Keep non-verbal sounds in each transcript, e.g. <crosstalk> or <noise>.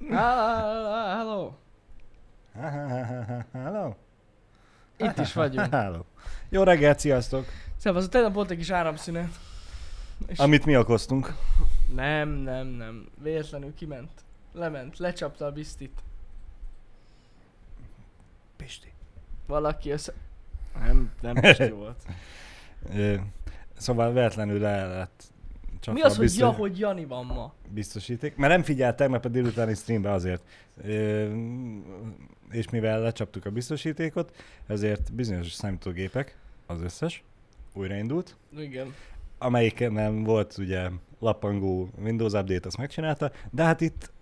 Hello! Hello. Itt is vagyunk. Hello. Jó reggelt, sziasztok! Szevasz, tegnap volt egy kis áramszünet. És Amit mi okoztunk. Nem, nem, nem. Véletlenül kiment. Lement, lecsapta a biztit. Pisti. Valaki össze... Nem, nem Pisti volt. <laughs> Ö, Szóval véletlenül le lett csak Mi az, hogy biztos- ja, hogy Jani van ma? biztosíték. Mert nem figyelt tegnap a délutáni streambe azért. Ö, És mivel lecsaptuk a biztosítékot, ezért bizonyos számítógépek, az összes, újraindult. Igen. Amelyiken nem volt ugye lappangó Windows Update, azt megcsinálta, de hát itt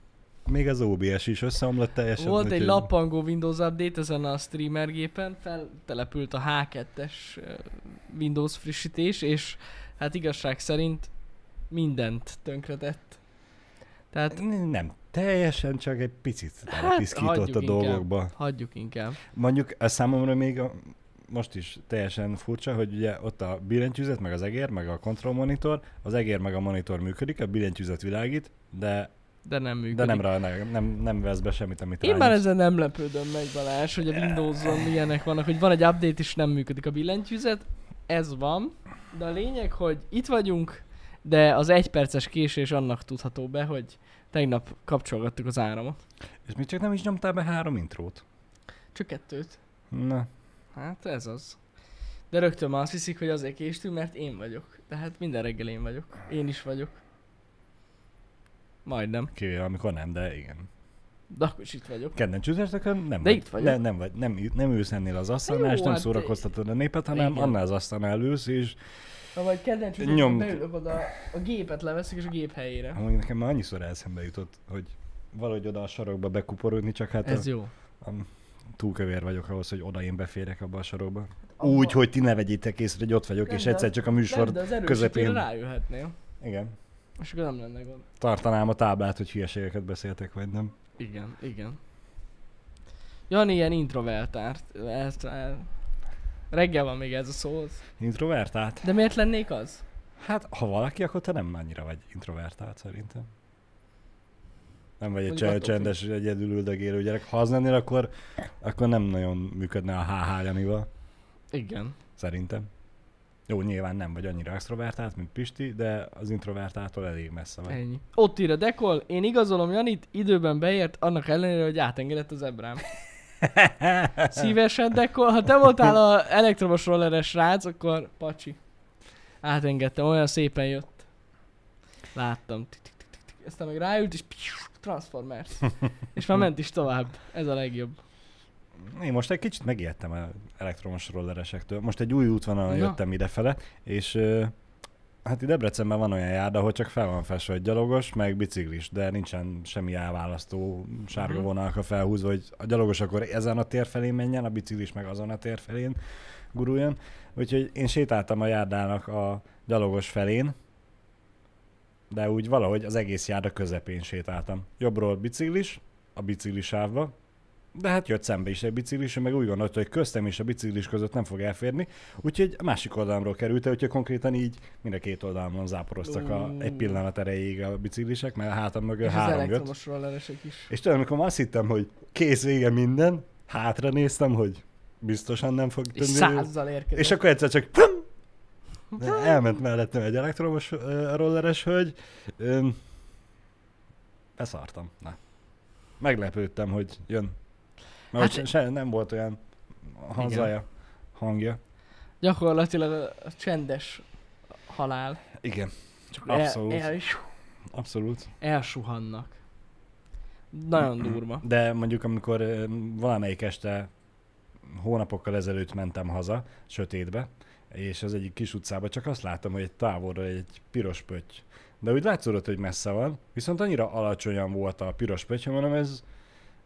még az OBS is összeomlott teljesen. Volt egy lappangó Windows Update ezen a streamer gépen, feltelepült a H2-es ö, Windows frissítés, és hát igazság szerint mindent tönkretett. Tehát Nem teljesen, csak egy picit Hát, belepiszkított hagyjuk a inkább. dolgokba. hagyjuk inkább. Mondjuk ez számomra még a, most is teljesen furcsa, hogy ugye ott a billentyűzet, meg az egér, meg a control monitor, az egér meg a monitor működik, a billentyűzet világít, de, De nem működik. de nem, rá, nem, nem, nem vesz be semmit, amit Én már ezen nem lepődöm meg Balázs, hogy a Windows-on ilyenek vannak, hogy van egy update és nem működik a billentyűzet. Ez van, de a lényeg, hogy itt vagyunk, de az egy perces késés annak tudható be, hogy tegnap kapcsolgattuk az áramot. És még csak nem is nyomtál be három intrót. Csak kettőt. Na, Hát ez az. De rögtön már azt hiszik, hogy azért késtünk, mert én vagyok. Tehát minden reggel én vagyok. Én is vagyok. Majdnem. kivéve amikor nem, de igen. De akkor is itt vagyok. Kedden csütörtökön nem De vagy, itt vagyok. Ne, nem, vagy, nem, nem ülsz ennél az asztalnál, Jó, és nem hát szórakoztatod a népet, hanem igen. annál az asztalnál ülsz, és Ha majd kedden Nyom. beülök oda, a gépet leveszek és a gép helyére. amúgy nekem már annyiszor eszembe jutott, hogy valahogy oda a sarokba bekuporodni, csak hát Ez a, jó. a, túl kövér vagyok ahhoz, hogy oda én beférek abba a sarokba. Abba- Úgy, hogy ti ne vegyétek észre, hogy ott vagyok, Nem, és egyszer csak a Nem, műsor de az közepén, rájöhetnél. igen, És akkor nem lenne gond. tartanám a táblát, hogy hülyeségeket beszéltek, vagy nem. Igen, igen. Jani ilyen introvertárt. Ezt, el... Reggel van még ez a szó. az. Introvertált? De miért lennék az? Hát, ha valaki, akkor te nem annyira vagy introvertált szerintem. Nem vagy egy Mondjuk cse- attól függ. csendes, egyedül üldögélő gyerek. Ha az lennél, akkor, akkor nem nagyon működne a HH Janival, Igen. szerintem. Jó, nyilván nem vagy annyira extrovertált, mint Pisti, de az introvertáltól elég messze vagy. Ennyi. Ott ír a dekol, én igazolom Janit, időben beért, annak ellenére, hogy átengedett az ebrám. <laughs> Szívesen dekol, ha te voltál a elektromos rolleres srác, akkor pacsi. Átengedtem, olyan szépen jött. Láttam. Aztán meg ráült, és Transformers. és már ment is tovább. Ez a legjobb. Én most egy kicsit megijedtem az elektromos rolleresektől. Most egy új útvonalon Na. jöttem idefele, és hát itt Debrecenben van olyan járda, ahol csak fel van festve, hogy gyalogos, meg biciklis, de nincsen semmi elválasztó sárga Mhm. vonalka felhúzva, hogy a gyalogos akkor ezen a tér felén menjen, a biciklis meg azon a tér felén guruljon. Úgyhogy én sétáltam a járdának a gyalogos felén, de úgy valahogy az egész járda közepén sétáltam. Jobbról biciklis, a biciklisávba, de hát jött szembe is egy biciklis, meg úgy gondolta, hogy köztem és a biciklis között nem fog elférni, úgyhogy a másik oldalamról került úgyhogy konkrétan így mind a két oldalon záporoztak a, Ú. egy pillanat erejéig a biciklisek, mert a hátam mögül És az három jött. elektromos rolleresek is. És tudom, amikor azt hittem, hogy kész vége minden, hátra néztem, hogy biztosan nem fog És tudni. százzal érkezett. És akkor egyszer csak pum! elment mellettem egy elektromos rolleres hölgy. Beszartam. Na. Meglepődtem, hogy jön. Mert Hát- se, nem volt olyan hazaja, hangja. Gyakorlatilag a, csendes halál. Igen, Csak Abszolút. El, el, abszolút. elsuhannak. Nagyon durva. De mondjuk, amikor valamelyik este hónapokkal ezelőtt mentem haza, sötétbe, és az egyik kis utcába csak azt láttam, hogy egy távolról egy piros pötty. De úgy látszódott, hogy messze van, viszont annyira alacsonyan volt a piros pötty, hogy mondom, ez,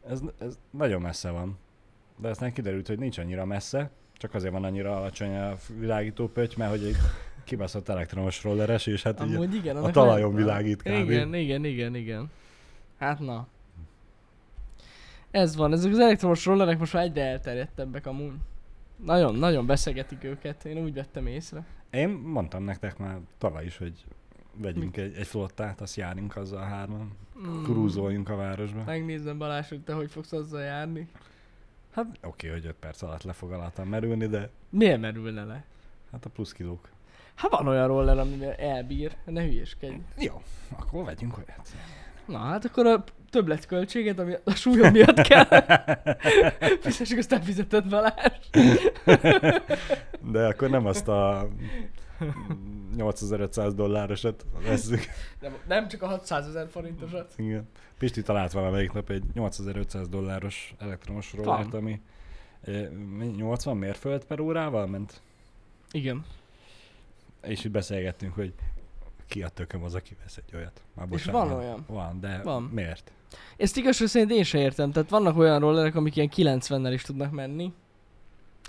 ez, ez nagyon messze van. De aztán kiderült, hogy nincs annyira messze, csak azért van annyira alacsony a világító pötty, mert hogy egy kibaszott elektromos rolleres, és hát Amúgy igen. a talajon lehet- világít kb. Igen, igen, igen, igen. Hát na. Ez van, ezek az elektromos rollerek most már egyre elterjedtebbek amúgy. Nagyon, nagyon beszegetik őket, én úgy vettem észre. Én mondtam nektek már tavaly is, hogy vegyünk egy, egy flottát, azt járunk azzal hárman. Mm. Krúzoljunk a városba. Megnézem Balázs, hogy te hogy fogsz azzal járni. Hát oké, hogy 5 perc alatt le fog alattam merülni, de Miért merülne le? hát a plusz kilók. Hát van olyan roller, ami elbír. Ne hülyeskedj. Jó, akkor vegyünk olyat. Na hát akkor a többletköltséget, ami a súlyom miatt kell. <laughs> Fizessük, aztán fizetett Balázs. De akkor nem azt a 8500 dollárosat vesszük. Nem, nem csak a 600 ezer forintosat. Igen. Pisti talált valamelyik nap egy 8500 dolláros elektromos rollert, ami eh, mi, 80 mérföld per órával ment. Igen. És itt beszélgettünk, hogy ki a tököm az, aki vesz egy olyat. Már És bocsánat, van olyan? Van, de Van. miért? Ezt igazság szerint én se értem. Tehát vannak olyan rollerek, amik ilyen 90-nel is tudnak menni.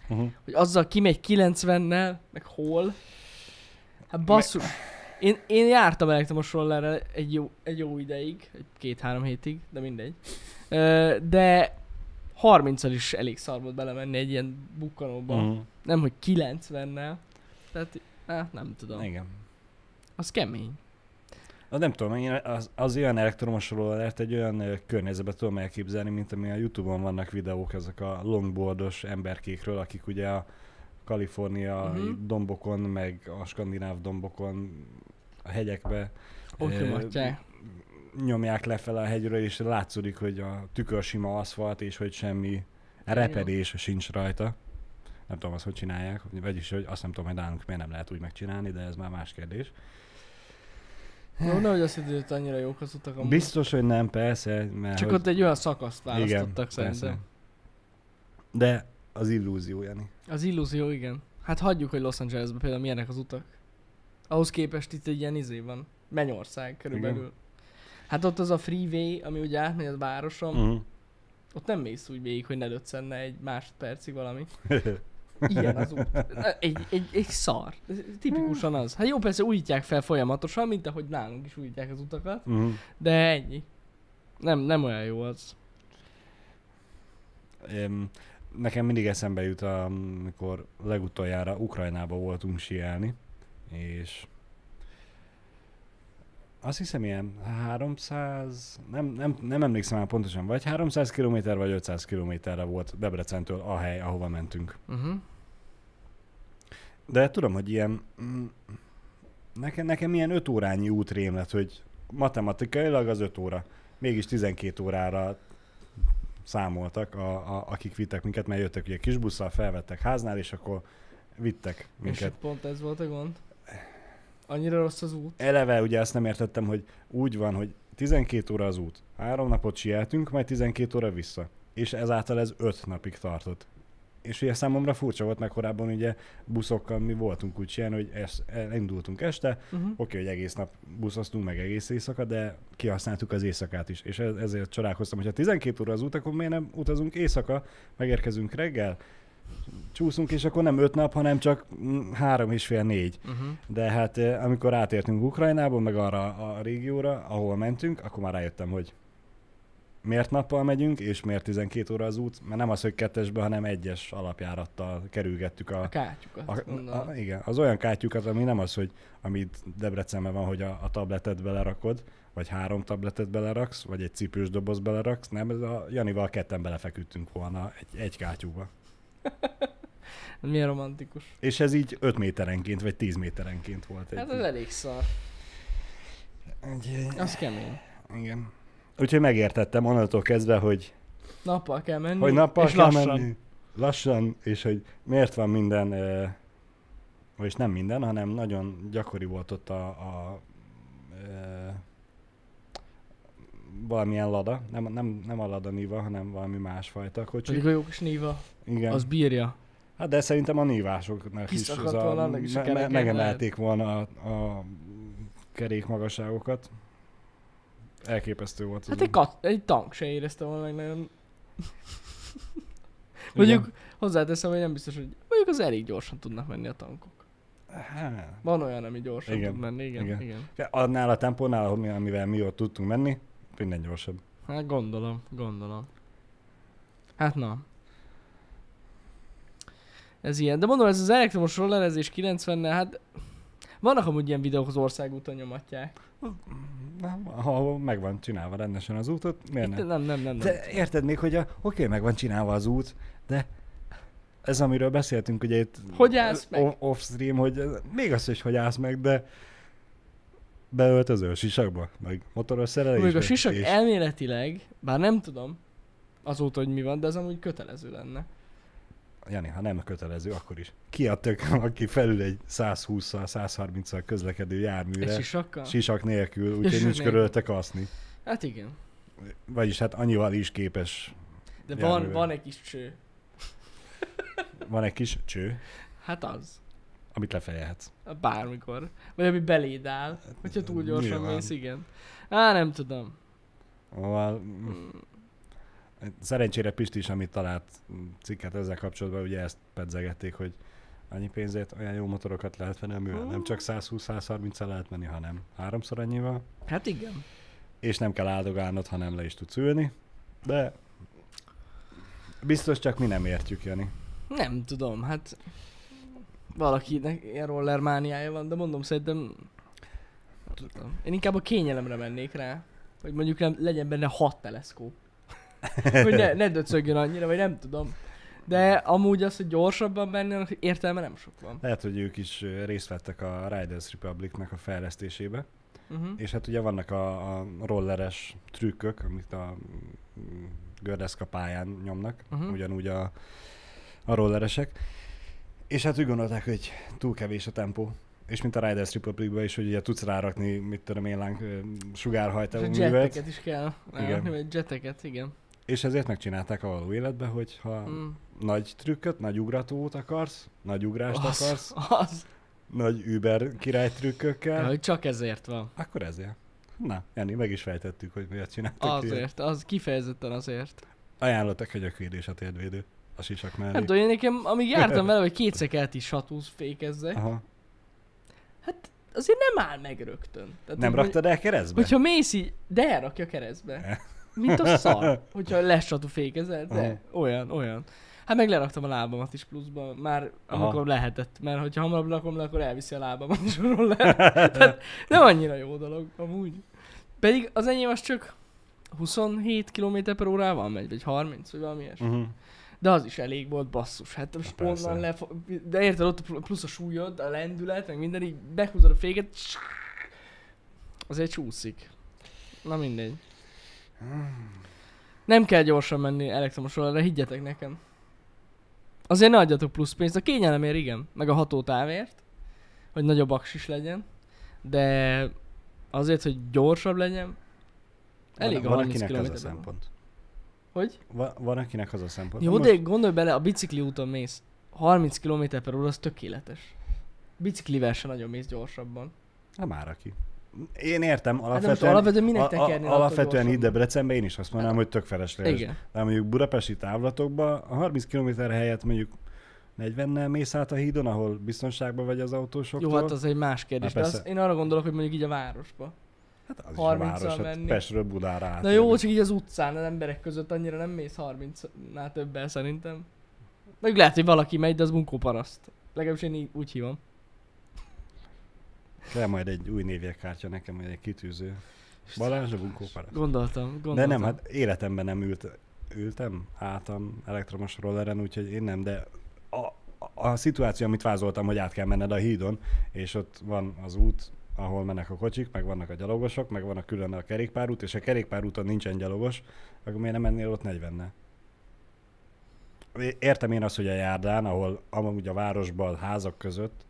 Uh-huh. Hogy azzal kimegy 90-nel, meg hol. Hát basszus. Én, én jártam elektromos rollerrel egy jó, egy jó ideig, két-három hétig, de mindegy. De 30 is elég szar volt belemenni egy ilyen bukkanóba. Uh-huh. Nem, hogy 90-nel. Tehát, hát nem tudom. Igen. Az kemény. Az nem tudom, én az, az olyan elektromos rollert egy olyan ö, környezetben tudom elképzelni, mint ami a Youtube-on vannak videók, ezek a longboardos emberkékről, akik ugye a kaliforniai Mhm. dombokon, meg a skandináv dombokon, a hegyekbe Ott ö, nyomatják. nyomják lefele a hegyről, és látszódik, hogy a tükör sima aszfalt, és hogy semmi repedés sincs rajta. Nem tudom, azt hogy csinálják, vagyis hogy azt nem tudom, hogy nálunk miért nem lehet úgy megcsinálni, de ez már más kérdés. Jó, nehogy azt hogy ott annyira jók az utak amúgy. Biztos, hogy nem, persze, mert Csak hogy... ott egy olyan szakaszt választottak Igen, szerintem. persze. De az illúzió, Jani. Az illúzió, igen. Hát hagyjuk, hogy Los Angelesben például milyenek az utak. Ahhoz képest itt egy ilyen izé van. Mennyország körülbelül. Igen. Hát ott az a freeway, ami ugye átmegy az városon, mm. Uh-huh. ott nem mész úgy végig, hogy ne döccenne egy másodpercig valami. <laughs> Ilyen az út. Egy, egy, egy szar. Ez Tipikusan az. Hát jó, persze újítják fel folyamatosan, mint ahogy nálunk is újítják az utakat, uh-huh. de ennyi. Nem, nem olyan jó az. Em, Nekem mindig eszembe jut, amikor legutoljára Ukrajnába voltunk sielni, és azt hiszem ilyen 300, nem, nem, nem emlékszem már pontosan, vagy 300 km vagy 500 kilométerre volt Debrecentől a hely, ahova mentünk. Uh-huh. De tudom, hogy ilyen, mm, nekem, nekem ilyen 5 órányi útrém lett, hogy matematikailag az 5 óra, mégis 12 órára számoltak, a, a, akik vittek minket, mert jöttek ugye kis busszal, felvettek háznál, és akkor vittek És minket. pont ez volt a gond. Annyira rossz az út. Eleve ugye azt nem értettem, hogy úgy van, hogy 12 óra az út, három napot sieltünk, majd 12 óra vissza. És ezáltal ez 5 napig tartott. És ugye számomra furcsa volt, meg korábban ugye buszokkal mi voltunk úgy sielni, hogy es, elindultunk este, Uh-huh. Oké, hogy egész nap buszoztunk, meg egész éjszaka, de kihasználtuk az éjszakát is. És ez- ezért csodálkoztam, hogy ha 12 óra az út, akkor miért nem utazunk éjszaka, megérkezünk reggel, csúszunk, és akkor nem 5 nap, hanem csak mm, három és fél négy. Uh-huh. De hát eh, amikor átértünk Ukrajnából, meg arra a régióra, ahol mentünk, akkor már rájöttem, hogy miért nappal megyünk, és miért 12 óra az út, mert nem az, hogy kettesbe, hanem egyes alapjárattal kerülgettük a, A kátyukat. a, a, igen, az olyan kátyukat, ami nem az, hogy amit Debrecenben van, hogy a, a tabletet belerakod, vagy három tabletet beleraksz, vagy egy cipős doboz beleraksz, nem, ez a Janival ketten belefeküdtünk volna egy, egy kátyúba. <laughs> Milyen romantikus. És ez így 5 méterenként, vagy 10 méterenként volt. Egy, Hát ez elég szar. egy, Az kemény. igen. Úgyhogy megértettem onnantól kezdve, hogy, Nappal kell menni, hogy nappal és kell lassan. menni, lassan, és hogy miért van minden, vagyis nem minden, hanem nagyon gyakori volt ott a, a valamilyen lada, nem, nem, nem a lada niva, hanem valami másfajta kocsi. Pedig a jó kis níva, Igen. az bírja. Hát de szerintem a nívásoknak is, az volna a, annak is a me- megemelték volna a, a kerékmagasságokat. Elképesztő volt. Hát egy, kat, egy tank se érezte volna meg nagyon. <laughs> Igen. Mondjuk hozzáteszem, hogy nem biztos, hogy mondjuk az elég gyorsan tudnak menni a tankok. Hát, Van olyan, ami gyorsan Igen, tud menni, igen, igen. igen. annál a tempónál, amivel mi ott tudtunk menni, minden gyorsabb. Hát gondolom, gondolom. Hát na. Ez ilyen. De mondom, ez az elektromos rollerezés 90-nel, hát Vannak amúgy ilyen videók az országúton nyomatják. Nem, ha meg van csinálva rendesen az útot, miért Itt nem? nem, nem, nem. nem. De érted még, hogy a, oké, meg van csinálva az út, de ez amiről beszéltünk ugye itt Hogy állsz meg? off-stream, hogy még az, hogy hogy állsz meg, de beöltözöl sisakba, meg motoros szerelésbe. Még a sisak és elméletileg, bár nem tudom azóta, hogy mi van, de az amúgy kötelező lenne. Jani, ha nem kötelező, akkor is. Ki a tök, aki felül egy 120-szal, 130-szal közlekedő járműre, Egy sisakkal? sisak nélkül, <laughs> úgyhogy nincs körülötte kaszni. Hát igen. Vagyis hát annyival is képes. De van, van egy kis cső. <laughs> Van egy kis cső, Hát az. amit lefejelhetsz. Bármikor. Vagy ami beléd áll. Hogyha túl gyorsan mész, igen. Á, nem tudom. Szóval Mm. Szerencsére Pisti is, amit talált cikket ezzel kapcsolatban, ugye ezt pedzegették, hogy annyi pénzért olyan jó motorokat lehet venni, amivel nem csak 120-130 lehet menni, hanem háromszor annyival, Hát igen. és nem kell áldogálnod, hanem le is tudsz ülni, de biztos csak mi nem értjük, Jani. Nem tudom, hát valakinek ilyen roller mániája van, de mondom, szerintem nem tudom. Én inkább a kényelemre mennék rá. Hogy mondjuk nem, legyen benne hat teleszkóp. <laughs> hogy ne, ne döcögjön annyira, vagy nem tudom. De amúgy az, hogy gyorsabban annak értelme nem sok van. Lehet, hogy ők is részt vettek a Riders Republicnak a fejlesztésébe, Uh-huh. és hát ugye vannak a, a rolleres trükkök, amit a mm, gördeszka pályán nyomnak, uh-huh. ugyanúgy a, a rolleresek. És hát úgy gondolták, hogy túl kevés a tempó. És mint a Riders Republicban is, hogy ugye tudsz rárakni, mit tudom én, láng, ö, sugárhajtó művet, jeteket is kell. Igen. Vagy <laughs> jeteket, igen. És ezért megcsinálták a való életben, hogy ha Mm. nagy trükköt, nagy ugratót akarsz, nagy ugrást Az, akarsz, az. nagy Uber király Ja, trükkökkel, hogy csak ezért van. akkor ezért. Na, Jani, meg is fejtettük, hogy miért csináltak ilyet. Azért, az kifejezetten azért. Ajánlott a könyökvédés a térdvédő a sisak mellé. Nem tudom, én nekem, amíg jártam vele, hogy kétszer kellett is satúz fékezzek, Aha. azért nem áll meg rögtön. Tehát, Nem hogy- raktad el keresztbe? Hogyha mész így, de elrakja keresztbe. Mint a szar. Hogyha lesatú fékezel, de Aha. olyan, olyan. Hát meg leraktam a lábamat is pluszba, már Aha. amikor lehetett, mert hogyha hamarabb lakom le, akkor elviszi a lábamat is roller. <laughs> Tehát nem annyira jó dolog, amúgy. Pedig az enyém az csak 27 km per órával megy, vagy 30, vagy valami ilyesmi. Uh-huh. De az is elég volt, basszus. Hát most persze. onnan le, de érted, ott plusz a súlyod, a lendület, meg minden, így behúzod a féket, azért csúszik. Na mindegy. Nem kell gyorsan menni elektromos rollerre, higgyetek nekem. Azért ne adjatok plusz pénzt, a kényelemért igen, meg a hatótávért, hogy nagyobb aks is legyen, de azért, hogy gyorsabb legyen, elég van, a van 30 akinek az a szempont. Hogy? Va, van akinek az a szempont. Jó, Most- de gondolj bele, a bicikli úton mész. 30 km per óra, az tökéletes. Biciklivel se nagyon mész gyorsabban. Na már aki. Én értem, Hát de most alapvetően, alapvetően minek a, tekerni? a, alapvetően itt Debrecenben én is azt mondanám, hogy tök felesleges. Igen. De mondjuk budapesti távlatokban a 30 km helyett mondjuk 40-nel mész át a hídon, ahol biztonságban vagy az autósoktól. Jó, hát az egy más kérdés. Hát De az, én arra gondolok, hogy mondjuk így a városba. hát az is a 30-al város, hát menni. Pestről Budára át. Na jó, csak így az utcán, az emberek között annyira nem mész 30-nál többel szerintem. Meg lehet, hogy valaki megy, de az bunkóparaszt. Legalábbis én így úgy hívom. Kell majd egy új névjegykártya nekem, vagy egy kitűző. Balázs a bunkóparaszt. Gondoltam, gondoltam. De nem, hát életemben nem ült, ültem, álltam elektromos rolleren, úgyhogy én nem, de a, a, a szituáció, amit vázoltam, hogy át kell menned a hídon, és ott van az út, ahol mennek a kocsik, meg vannak a gyalogosok, meg vannak külön a kerékpárút, és a kerékpárúton nincsen gyalogos, akkor miért nem mennél ott 40 Értem én azt, hogy a járdán, ahol amúgy a városban, a házak között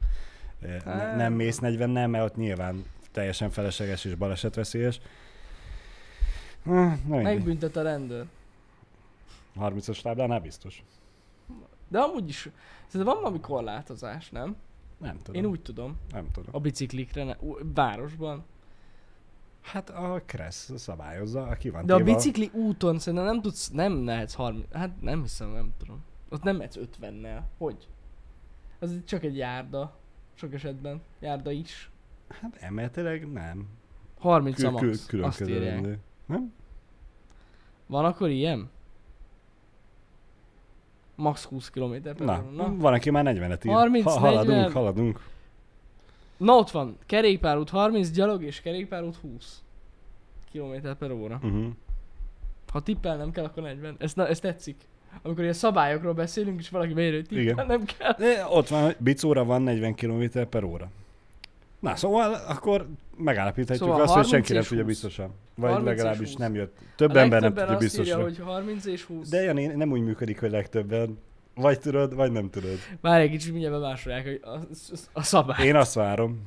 ne, Hát. nem mész 40 mert ott nyilván teljesen felesleges és balesetveszélyes. Mindegy. Megbüntet a rendőr. 30-as táblánál biztos. De amúgy is, szerintem van valami korlátozás, nem? Nem tudom. Én úgy tudom. Nem tudom. A biciklikre, ne, ú- városban. Hát a Kressz szabályozza, aki van De a bicikli úton szerintem nem tudsz, nem lehetsz 30, hát nem hiszem, nem tudom. Ott nem mehetsz 50-nel. Hogy? Az csak egy járda. Sok esetben. Járda is. Hát emeletileg nem. 30 a Kül- max. kül- külön azt írják. Nem? Van akkor ilyen? Max 20 km per Na, óra. Na. van, aki már 40-et ír. 30, ha, haladunk, 40. haladunk. Na ott van, kerékpárút 30, gyalog és kerékpárút 20 km per óra. Uh-huh. Ha tippelnem kell, akkor 40. Ez, na, ez tetszik. Amikor ilyen szabályokról beszélünk, és valaki beírja, hogy Igen. tippelnem kell. De ott van, hogy bicóra van 40 km per óra. Na, szóval akkor megállapíthatjuk Szóval azt, hogy 30 senki nem tudja 20. biztosan. Vagy 30 és legalábbis 20. nem jött. Több a ember nem tudja azt írja, hogy 30 és 20. De Jani, nem úgy működik, hogy legtöbben. Vagy tudod, vagy nem tudod. Várj egy kicsit, mindjárt bemásolják hogy a, a, a szabály. Én azt várom.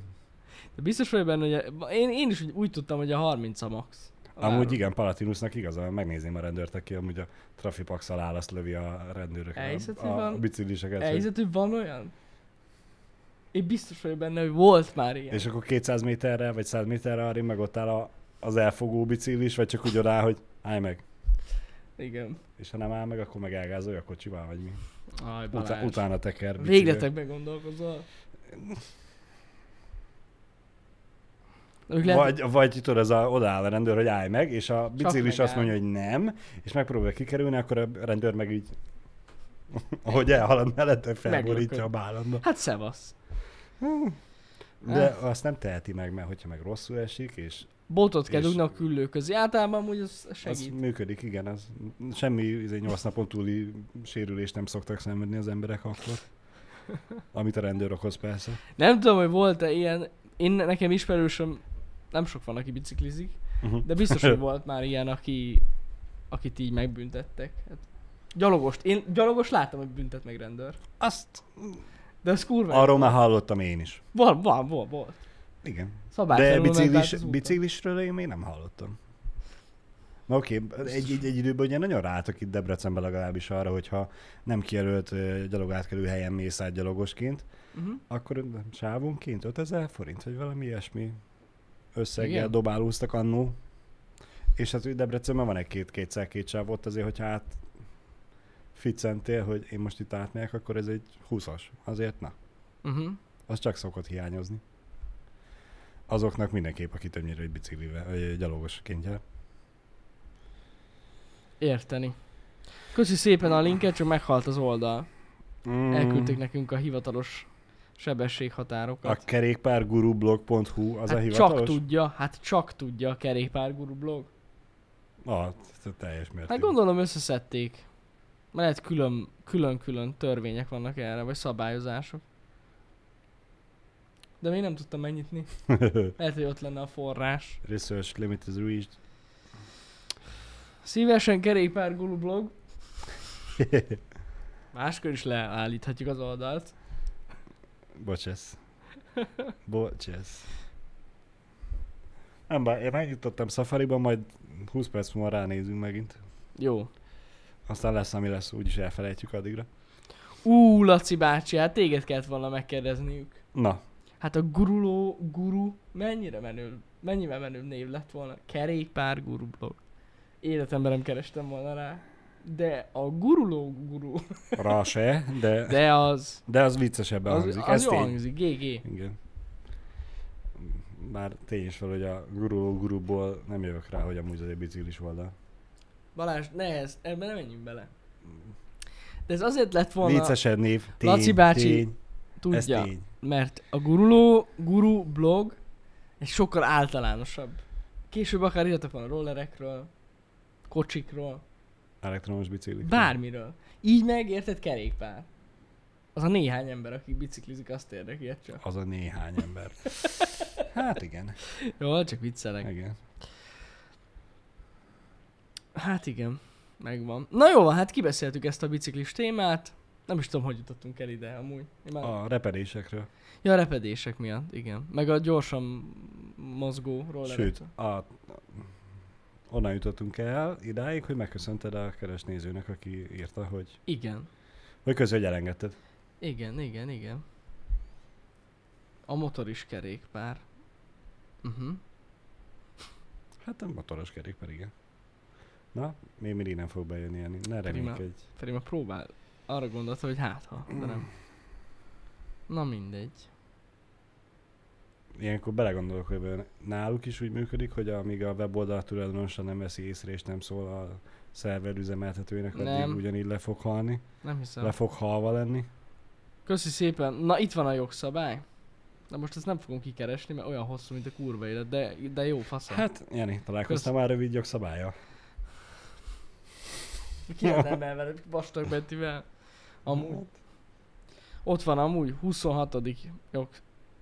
De biztos vagyok benne, hogy a, én, én is úgy, úgy tudtam, hogy a 30 a max. A Amúgy igen, Palatinusnak igaza, van, megnézném a rendőrt, aki amúgy a trafipaxal áll, azt lövi a rendőrök. Elhiszed, a, a van- bicikliseket. hogy- Elhiszed, hogy van olyan? Én biztos vagyok benne, hogy volt már ilyen. És akkor 200 méterre, vagy 100 méterre arra meg ott áll a, az elfogó biciklis, vagy csak úgy odáll, hogy állj meg. Igen. És ha nem áll meg, akkor meg elgázolja a kocsival, vagy mi. Aj, Utá- utána teker. bicikli. Végletekben gondolkozol. Ők lehet, Vagy, vagy tudod, az a, odaáll a rendőr, hogy állj meg, és a biciklis azt mondja, hogy nem, és megpróbál kikerülni, akkor a rendőr meg így, <laughs> ahogy elhalad mellette, felborítja a bállandba. Hát szevasz. De Hát. azt nem teheti meg, mert hogyha meg rosszul esik, és Botot kell dugni a küllő közé. Általában amúgy az az segít. működik, igen, az semmi izé, 8 napon túli sérülést nem szoktak szenvedni az emberek akkor. Amit a rendőr okoz persze. Nem tudom, hogy volt-e ilyen. Én nekem ismerősöm, nem sok van, aki biciklizik, Uh-huh. de biztos, hogy <laughs> volt már ilyen, aki, akit így megbüntettek. Hát, gyalogost. Én gyalogos láttam, hogy büntet meg rendőr. Azt De ez kurva. arról már hallottam én is. Van, van, van, volt. Igen. De biciklis, biciklisről én még nem hallottam. Na oké, okay, egy, egy, egy időben ugye nagyon ráálltak itt Debrecenben legalábbis arra, hogyha nem kijelölt gyalogátkelő helyen mész át gyalogosként, Uh-huh. akkor sávonként 5000 forint, vagy valami ilyesmi összeggel Igen? dobálóztak annó. És hát ugye Debrecenben van egy két kétszer két sáv ott azért, hogyha át ficcentél, hogy én most itt átmegyek, akkor ez egy 20-as. Azért na, Uh-huh. az csak szokott hiányozni. Azoknak mindenképp, aki többnyire egy biciklivel, vagy egy gyalogosként jár. Érteni. Köszi szépen a linket, csak meghalt az oldal. Mm. Elküldték nekünk a hivatalos A sebességhatárokat. kerékpárgurublog.hu az a hát hivatalos? csak tudja, hát csak tudja a kerékpárguru blog. Ah, t- teljes mértékben. Hát gondolom összeszedték. Mert lehet külön, külön-külön törvények vannak erre, vagy szabályozások. De még nem tudtam megnyitni. <laughs> Lehet, hogy ott lenne a forrás. Research limit is reached. Szívesen kerékpárguru blog. Máskor is leállíthatjuk az oldalt. Bocsász. Bocsász. Nem bár, én megnyitottam Safari-ban, majd 20 perc múlva ránézünk megint. Jó. Aztán lesz, ami lesz, úgyis elfelejtjük addigra. Ú, Laci bácsi, hát téged kellett volna megkérdezniük. Na, Hát a guruló guru mennyire menő, mennyivel menőbb név lett volna? Kerékpár guru blog. Életemben nem kerestem volna rá. De a guruló guru, rá se, de, de, az, de az viccesebben az, hangzik. az Ez jó tény. hangzik, GG. Igen. Bár tény is fel, hogy a guruló guruból nem jövök rá, hogy amúgy az egy biciklis oldal. Balázs, ne ez, ebben nem menjünk bele. De ez azért lett volna, Viccesebb név. Tény, Laci bácsi, tény, ez tudja, tény. mert a guruló guru blog egy sokkal általánosabb. Később akár írtak volna rollerekről, kocsikról, Elektromos biciklis. Bármiről. Így meg, érted, kerékpár. Az a néhány ember, aki biciklizik, azt érdekli csak. Az a néhány ember. <laughs> Hát igen. Jó, csak viccelek. igen. Hát igen, megvan. Na jó, hát kibeszéltük ezt a biciklis témát. Nem is tudom, hogy jutottunk el ide amúgy. Én már... A repedésekről. Ja, a repedések miatt, igen. Meg a gyorsan mozgó rollerek. Sőt, a, onnan jutottunk el idáig, hogy megköszönted a keresnézőnek, aki írta, hogy, Igen, hogy közül, hogy elengedted. igen, igen, igen. A motor is kerékpár. Uh-huh. Hát a motoros kerékpár, igen. Na, még mindig nem fog bejönni ilyen. Ne reménykedj. Pedig már próbál. Arra gondolta, hogy hát ha, de nem. Na mindegy. Ilyenkor belegondolok, hogy náluk is úgy működik, hogy amíg a weboldal tulajdonosa nem veszi észre és nem szól a szerver üzemeltetőjének, addig Nem. ugyanígy le fog halni. Nem hiszem. Le fog halva lenni. Köszi szépen. Na itt van a jogszabály. Na most ezt nem fogom kikeresni, mert olyan hosszú, mint a kurva élet, de, de jó faszom. Hát, Jani, találkoztam már rövid jogszabálya. Ki nem veled, vastag Bettivel. Amúgy. Ott van amúgy, 26. jog,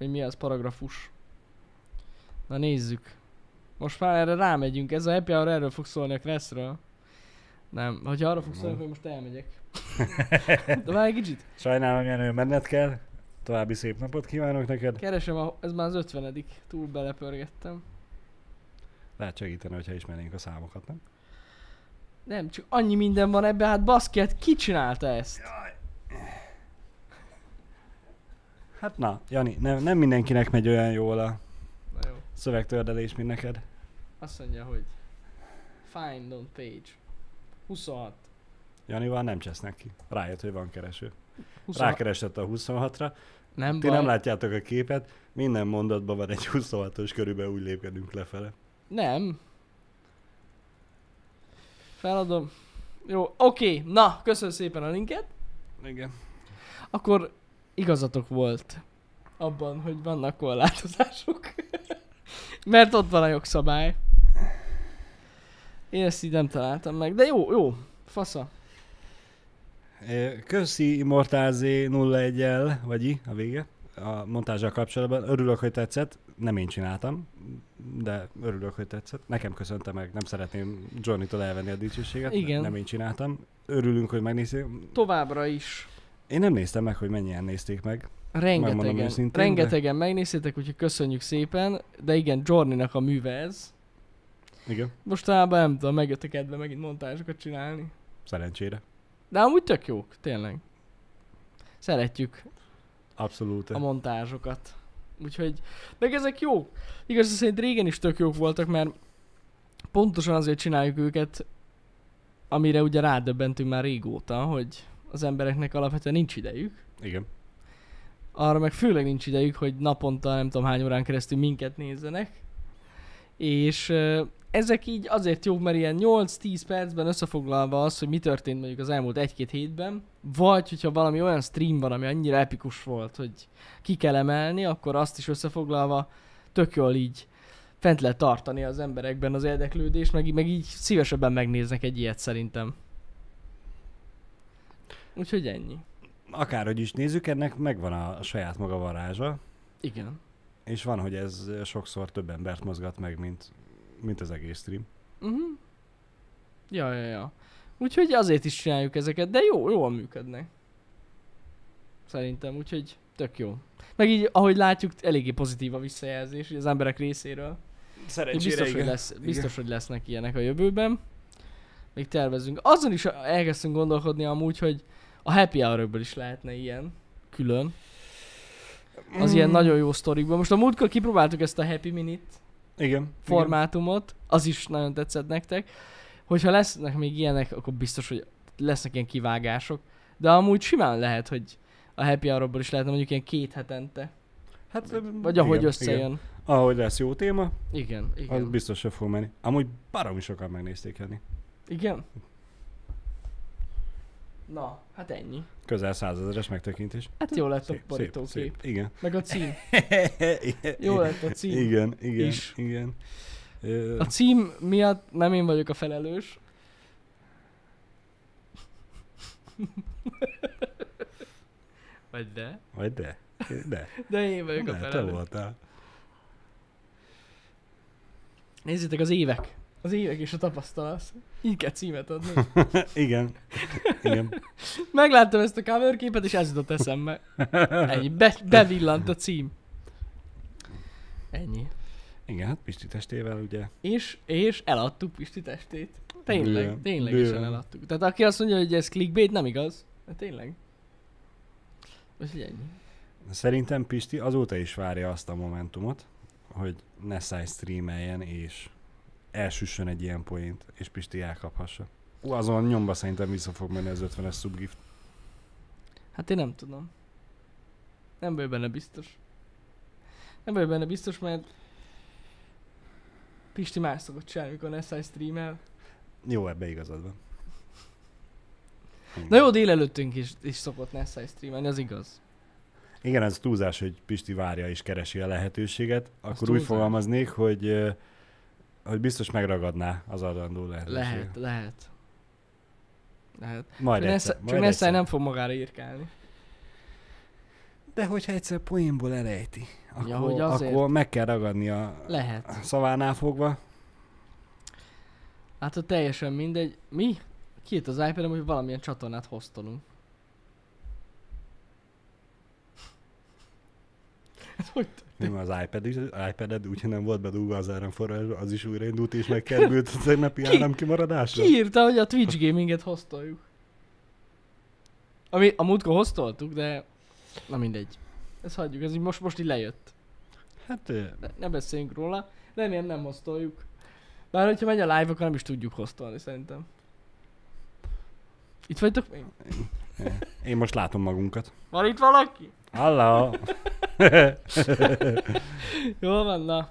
hogy mi az paragrafus. Na nézzük. Most már erre rámegyünk, ez a happy hour erről fog szólni a Cressről. Nem, hogyha arra fog szólni, hogy most elmegyek. <laughs> De várj egy kicsit. Sajnálom, Jenő, menned kell. További szép napot kívánok neked. Keresem, a, ez már az 50 túl belepörgettem. Lehet segíteni, hogyha ismernénk a számokat, nem? Nem, csak annyi minden van ebbe, hát baszki, hát ki csinálta ezt? Hát na, Jani, nem, nem mindenkinek megy olyan jól a Na jó. szövegtördelés, mint neked. Azt mondja, hogy find on page. 26. Janival nem csesznek ki. Rájött, hogy van kereső. 26. Rákeresett a 26-ra. Nem Ti baj. nem látjátok a képet. Minden mondatban van egy 26-os, körülbelül úgy lépkedünk lefele. Nem. Feladom. Jó, oké, na, köszönöm szépen a linket. Igen. Akkor igazatok volt abban, hogy vannak korlátozások. <laughs> Mert ott van a jogszabály. Én ezt így nem találtam meg, de jó, jó, fasza. Köszi Immortálzé 01 el vagy I, a vége, a montázsal kapcsolatban. Örülök, hogy tetszett. Nem én csináltam, de örülök, hogy tetszett. Nekem köszönte meg, nem szeretném Johnny-tól elvenni a dicsőséget. Igen. Nem én csináltam. Örülünk, hogy megnézték. Továbbra is. Én nem néztem meg, hogy mennyien nézték meg. Rengetegen, őszintén, rengetegen megnéztétek, úgyhogy köszönjük szépen. De igen, Jorninak a műve ez. Igen, Mostanában nem tudom, megjött a kedve megint montázsokat csinálni. szerencsére. De amúgy tök jók, tényleg. Szeretjük Abszolút. a montázsokat. Úgyhogy, meg ezek jók. Igaz, szerint régen is tök jók voltak, mert pontosan azért csináljuk őket, amire ugye rádöbbentünk már régóta, hogy az embereknek alapvetően nincs idejük. Igen. Arra meg főleg nincs idejük, hogy naponta nem tudom hány órán keresztül minket nézzenek. És ezek így azért jók, mert ilyen 8-10 percben összefoglalva az, hogy mi történt mondjuk az elmúlt egy-két hétben, vagy hogyha valami olyan stream van, ami annyira epikus volt, hogy ki kell emelni, akkor azt is összefoglalva tök jól így fent lehet tartani az emberekben az érdeklődést, meg, meg így szívesebben megnéznek egy ilyet szerintem. Úgyhogy ennyi. Akárhogy is nézzük, ennek megvan a, saját maga varázsa, Igen. és van, hogy ez sokszor több embert mozgat meg, mint, mint az egész stream. Uh-huh. Ja, ja, ja. Úgyhogy azért is csináljuk ezeket, de jó, jól működnek. Szerintem, úgyhogy tök jó. Meg így, ahogy látjuk, eléggé pozitív a visszajelzés az emberek részéről. Így biztos, hogy lesz, biztos, hogy lesznek ilyenek a jövőben. Még tervezünk. Azon is elkezdtünk gondolkodni amúgy, hogy a happy hour is lehetne ilyen külön. Az Mm. ilyen nagyon jó sztorikban. Most a múltkor kipróbáltuk ezt a happy minute Igen. formátumot, az is nagyon tetszett nektek. Hogyha lesznek még ilyenek, akkor biztos, hogy lesznek ilyen kivágások. De amúgy simán lehet, hogy a happy hour is lehetne mondjuk ilyen két hetente. Hát, Vagy ahogy igen, összejön. Igen. Ahogy lesz jó téma, Igen, igen. az Igen. biztos, hogy fog menni. Amúgy baromi sokan megnézték Jani. igen. Na, hát ennyi. Közel százezeres megtekintés. Hát jó lett a borítókép. Igen. Meg a cím. <laughs> Jó lett a cím. Igen, igen, is. igen. A cím miatt nem én vagyok a felelős. Vagy de? Vagy de. De. De én vagyok a De, te felelős. voltál. Nézzétek az évek. Az évek és a tapasztalat. Így kell címet adni. <laughs> Igen. Igen. <laughs> Megláttam ezt a cover képet, és ez jutott eszembe. Ennyi. Be, bevillant a cím. Ennyi. Igen, hát Pisti testével ugye. És, és eladtuk Pisti testét. Tényleg, Bőven, ténylegesen bőven. eladtuk. Tehát aki azt mondja, hogy ez clickbait, nem igaz. De tényleg. Úgyhogy ennyi. Szerintem Pisti azóta is várja azt a momentumot, hogy Nessai streameljen és elsüssön egy ilyen poént, és Pisti elkaphassa. Ú, azon nyomba szerintem vissza fog menni az 50-es subgift. Hát én nem tudom. Nem vagyok benne biztos. Nem vagyok benne biztos, mert Pisti más szokott csinálni, amikor Nessai streamel. Jó, ebbe igazad van. Igen. Na jó, délelőttünk is, is szokott Nessai streamelni, az igaz. Igen, ez túlzás, hogy Pisti várja és keresi a lehetőséget. Akkor úgy fogalmaznék, hogy, hogy biztos megragadná az adandó lehetőséget. Lehet, lehet. Lehet. Majd Csak egyszer, Nessa- majd Csak Nessai egyszer. nem fog magára írkálni. De hogyha egyszer poénból elejti, akkor, Ja, hogy azért. akkor meg kell ragadni a Lehet. szavánál fogva. Hát ott teljesen mindegy. Mi? Kijött az iPad-em, hogy valamilyen csatornát hoztolunk. <laughs> Ez hogy Nem az iPad is, iPad-ed úgyhogy nem volt bedugva az áramforrás, az is újraindult és megkerült a tegnapi Ki? áramkimaradásra. Ki írta, hogy a Twitch gaminget hoztoljuk? Ami a múltkor hoztoltuk, de... Na mindegy. Ezt hagyjuk, ez így most, most így lejött. Hát Ne, ne beszéljünk róla. Remélem nem hoztoljuk. Bár hogyha megy a live, akkor nem is tudjuk hoztolni szerintem. Itt vagytok még? <laughs> én most látom magunkat. Van itt valaki? Halló! <laughs> Jól van, na.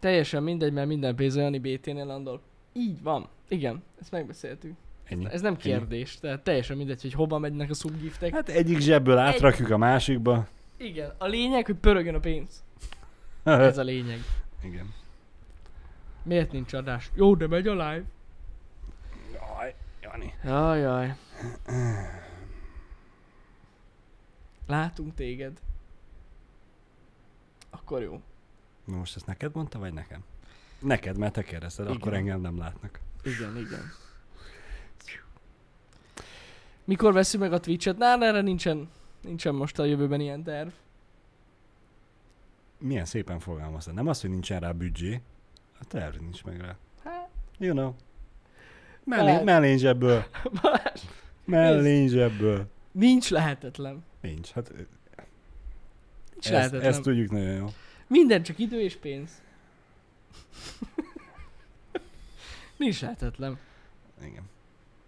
Teljesen mindegy, mert minden pénz Jani BT-nél landol. Így van. Igen, ezt megbeszéltük. Ennyi. Ez nem kérdés, tehát teljesen mindegy, hogy hova megynek a subgiftek. Hát egyik zsebből átrakjuk a másikba. Igen, a lényeg, hogy pörögjön a pénz. <laughs> Ez a lényeg. Igen. Miért nincs adás? Jó, de megy a live. Jaj, Jani. Jajjaj. Látunk téged. Akkor jó. Na most ezt neked mondta, vagy nekem? Neked, mert te kérdezted, Igen. akkor engem nem látnak. Igen, igen. Mikor veszünk meg a Twitch-et? Na, erre nincsen, nincsen most a jövőben ilyen terv. Milyen szépen fogalmaztad. Nem az, hogy nincsen rá büdzsé, a terv nincs meg rá. Hát, You know. Mellé, mellén zsebből. <laughs> Balázs, Mellén zsebből. nincs lehetetlen. Nincs. Hát Nincs ezt, lehetetlen. ezt tudjuk nagyon jó. Minden csak idő és pénz. <laughs> nincs lehetetlen. Igen.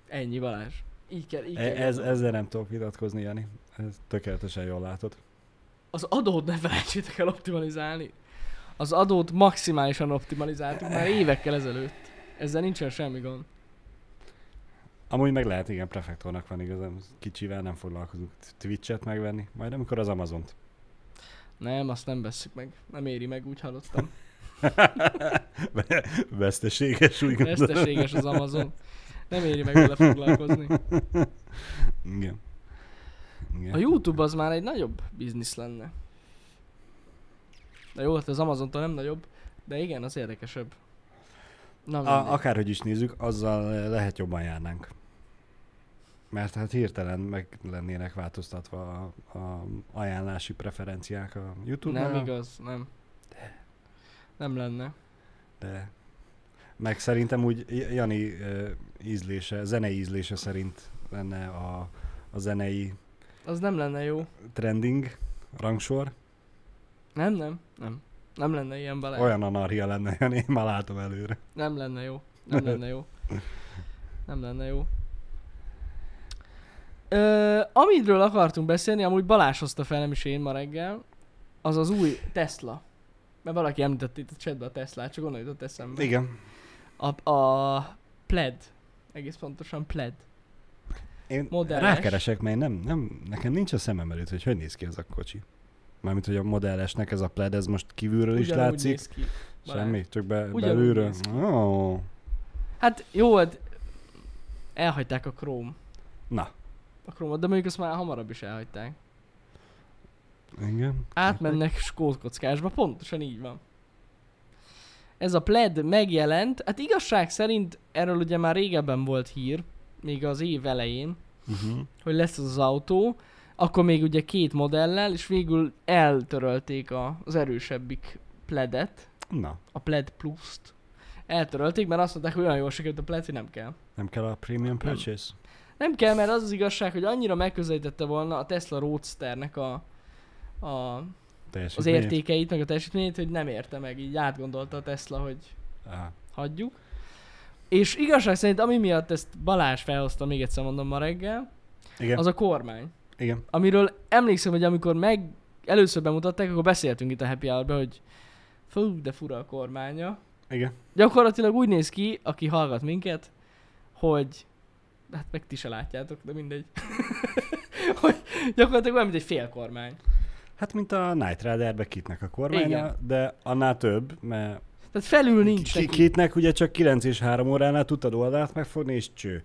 Ennyi Balázs. Így kell, így kell. E- ez, gondolni. ezzel nem tudok vitatkozni, Jani. Ez tökéletesen jól látod. Az adót ne felejtsétek el optimalizálni. Az adót maximálisan optimalizáltuk már évekkel ezelőtt. Ezzel nincsen semmi gond. Amúgy meg lehet, igen, prefektornak van igazán. Kicsivel nem foglalkozunk Twitch-et megvenni, majd amikor az Amazont. Nem, azt nem vesszük meg. Nem éri meg, úgy hallottam. <laughs> Veszteséges, úgy gondolom. Veszteséges az Amazon. Nem éri meg vele foglalkozni. <laughs> Igen. Igen. A YouTube az már egy nagyobb biznisz lenne. De jó, hát az Amazontól nem nagyobb, de igen, az érdekesebb. Na. A, akárhogy is nézzük, azzal lehet jobban járnánk. Mert hát hirtelen meg lennének változtatva a, a ajánlási preferenciák a YouTube-nál. nem igaz, nem. Nem lenne. De meg szerintem úgy Jani ö, ízlése, zenei ízlése szerint lenne a, a zenei Az nem lenne jó. trending rangsor. Nem, nem, nem. Nem lenne ilyen bele. Olyan anarchia lenne, Jani, én már látom előre. Nem lenne jó. Nem lenne jó. Nem lenne jó. Ö, amiről akartunk beszélni, amúgy Balázs hozta fel, nem is én ma reggel, az az új Tesla. Mert valaki említette itt a chatben a Teslát, csak onnan jutott eszembe. Igen. A, a Pled. Egész pontosan Pled. Én Modelles. rákeresek, mert nem, nem, nekem nincs a szemem előtt, hogy hogy néz ki ez a kocsi. Mármint, hogy a modellesnek ez a pled, ez most kívülről is Ugyanúgy látszik. néz ki. Balázs. Semmi, csak be, Ugyanúgy belülről. néz ki. Oh. Hát jó, hát elhagyták a Chrome. Na, A Chrome, de mondjuk azt már hamarabb is elhagyták. igen. Átmennek skótkockásba, pontosan így van. Ez a pled megjelent, hát igazság szerint erről ugye már régebben volt hír, még az év elején, Uh-huh. hogy lesz az az autó, akkor még ugye két modellel, és végül eltörölték a, az erősebbik pledet, Na, a pled plus-t. Eltörölték, mert azt mondták, hogy olyan jól sikerült a pled, hogy nem kell. nem kell a premium purchase? Nem kell, mert az az igazság, hogy annyira megközelítette volna a Tesla Roadsternek a, a, az értékeit, meg a teljesítményét, hogy nem érte meg, így átgondolta a Tesla, hogy Aha. hagyjuk. És igazság szerint, ami miatt ezt Balázs felhozta, még egyszer mondom ma reggel, Igen, az a kormány. igen. Amiről emlékszem, hogy amikor meg először bemutatták, akkor beszéltünk itt a Happy hour hogy fú, de fura a kormánya. Igen. Gyakorlatilag úgy néz ki, aki hallgat minket, hogy hát meg ti se látjátok, de mindegy. <laughs> hogy gyakorlatilag olyan, mint egy félkormány. Hát, mint a Night Riderbe kitnek a kormánya, Igen. de annál több, mert Tehát felül nincs ki, kitnek ugye csak 9 és 3 óránál tudtad oldalt megfogni, és cső.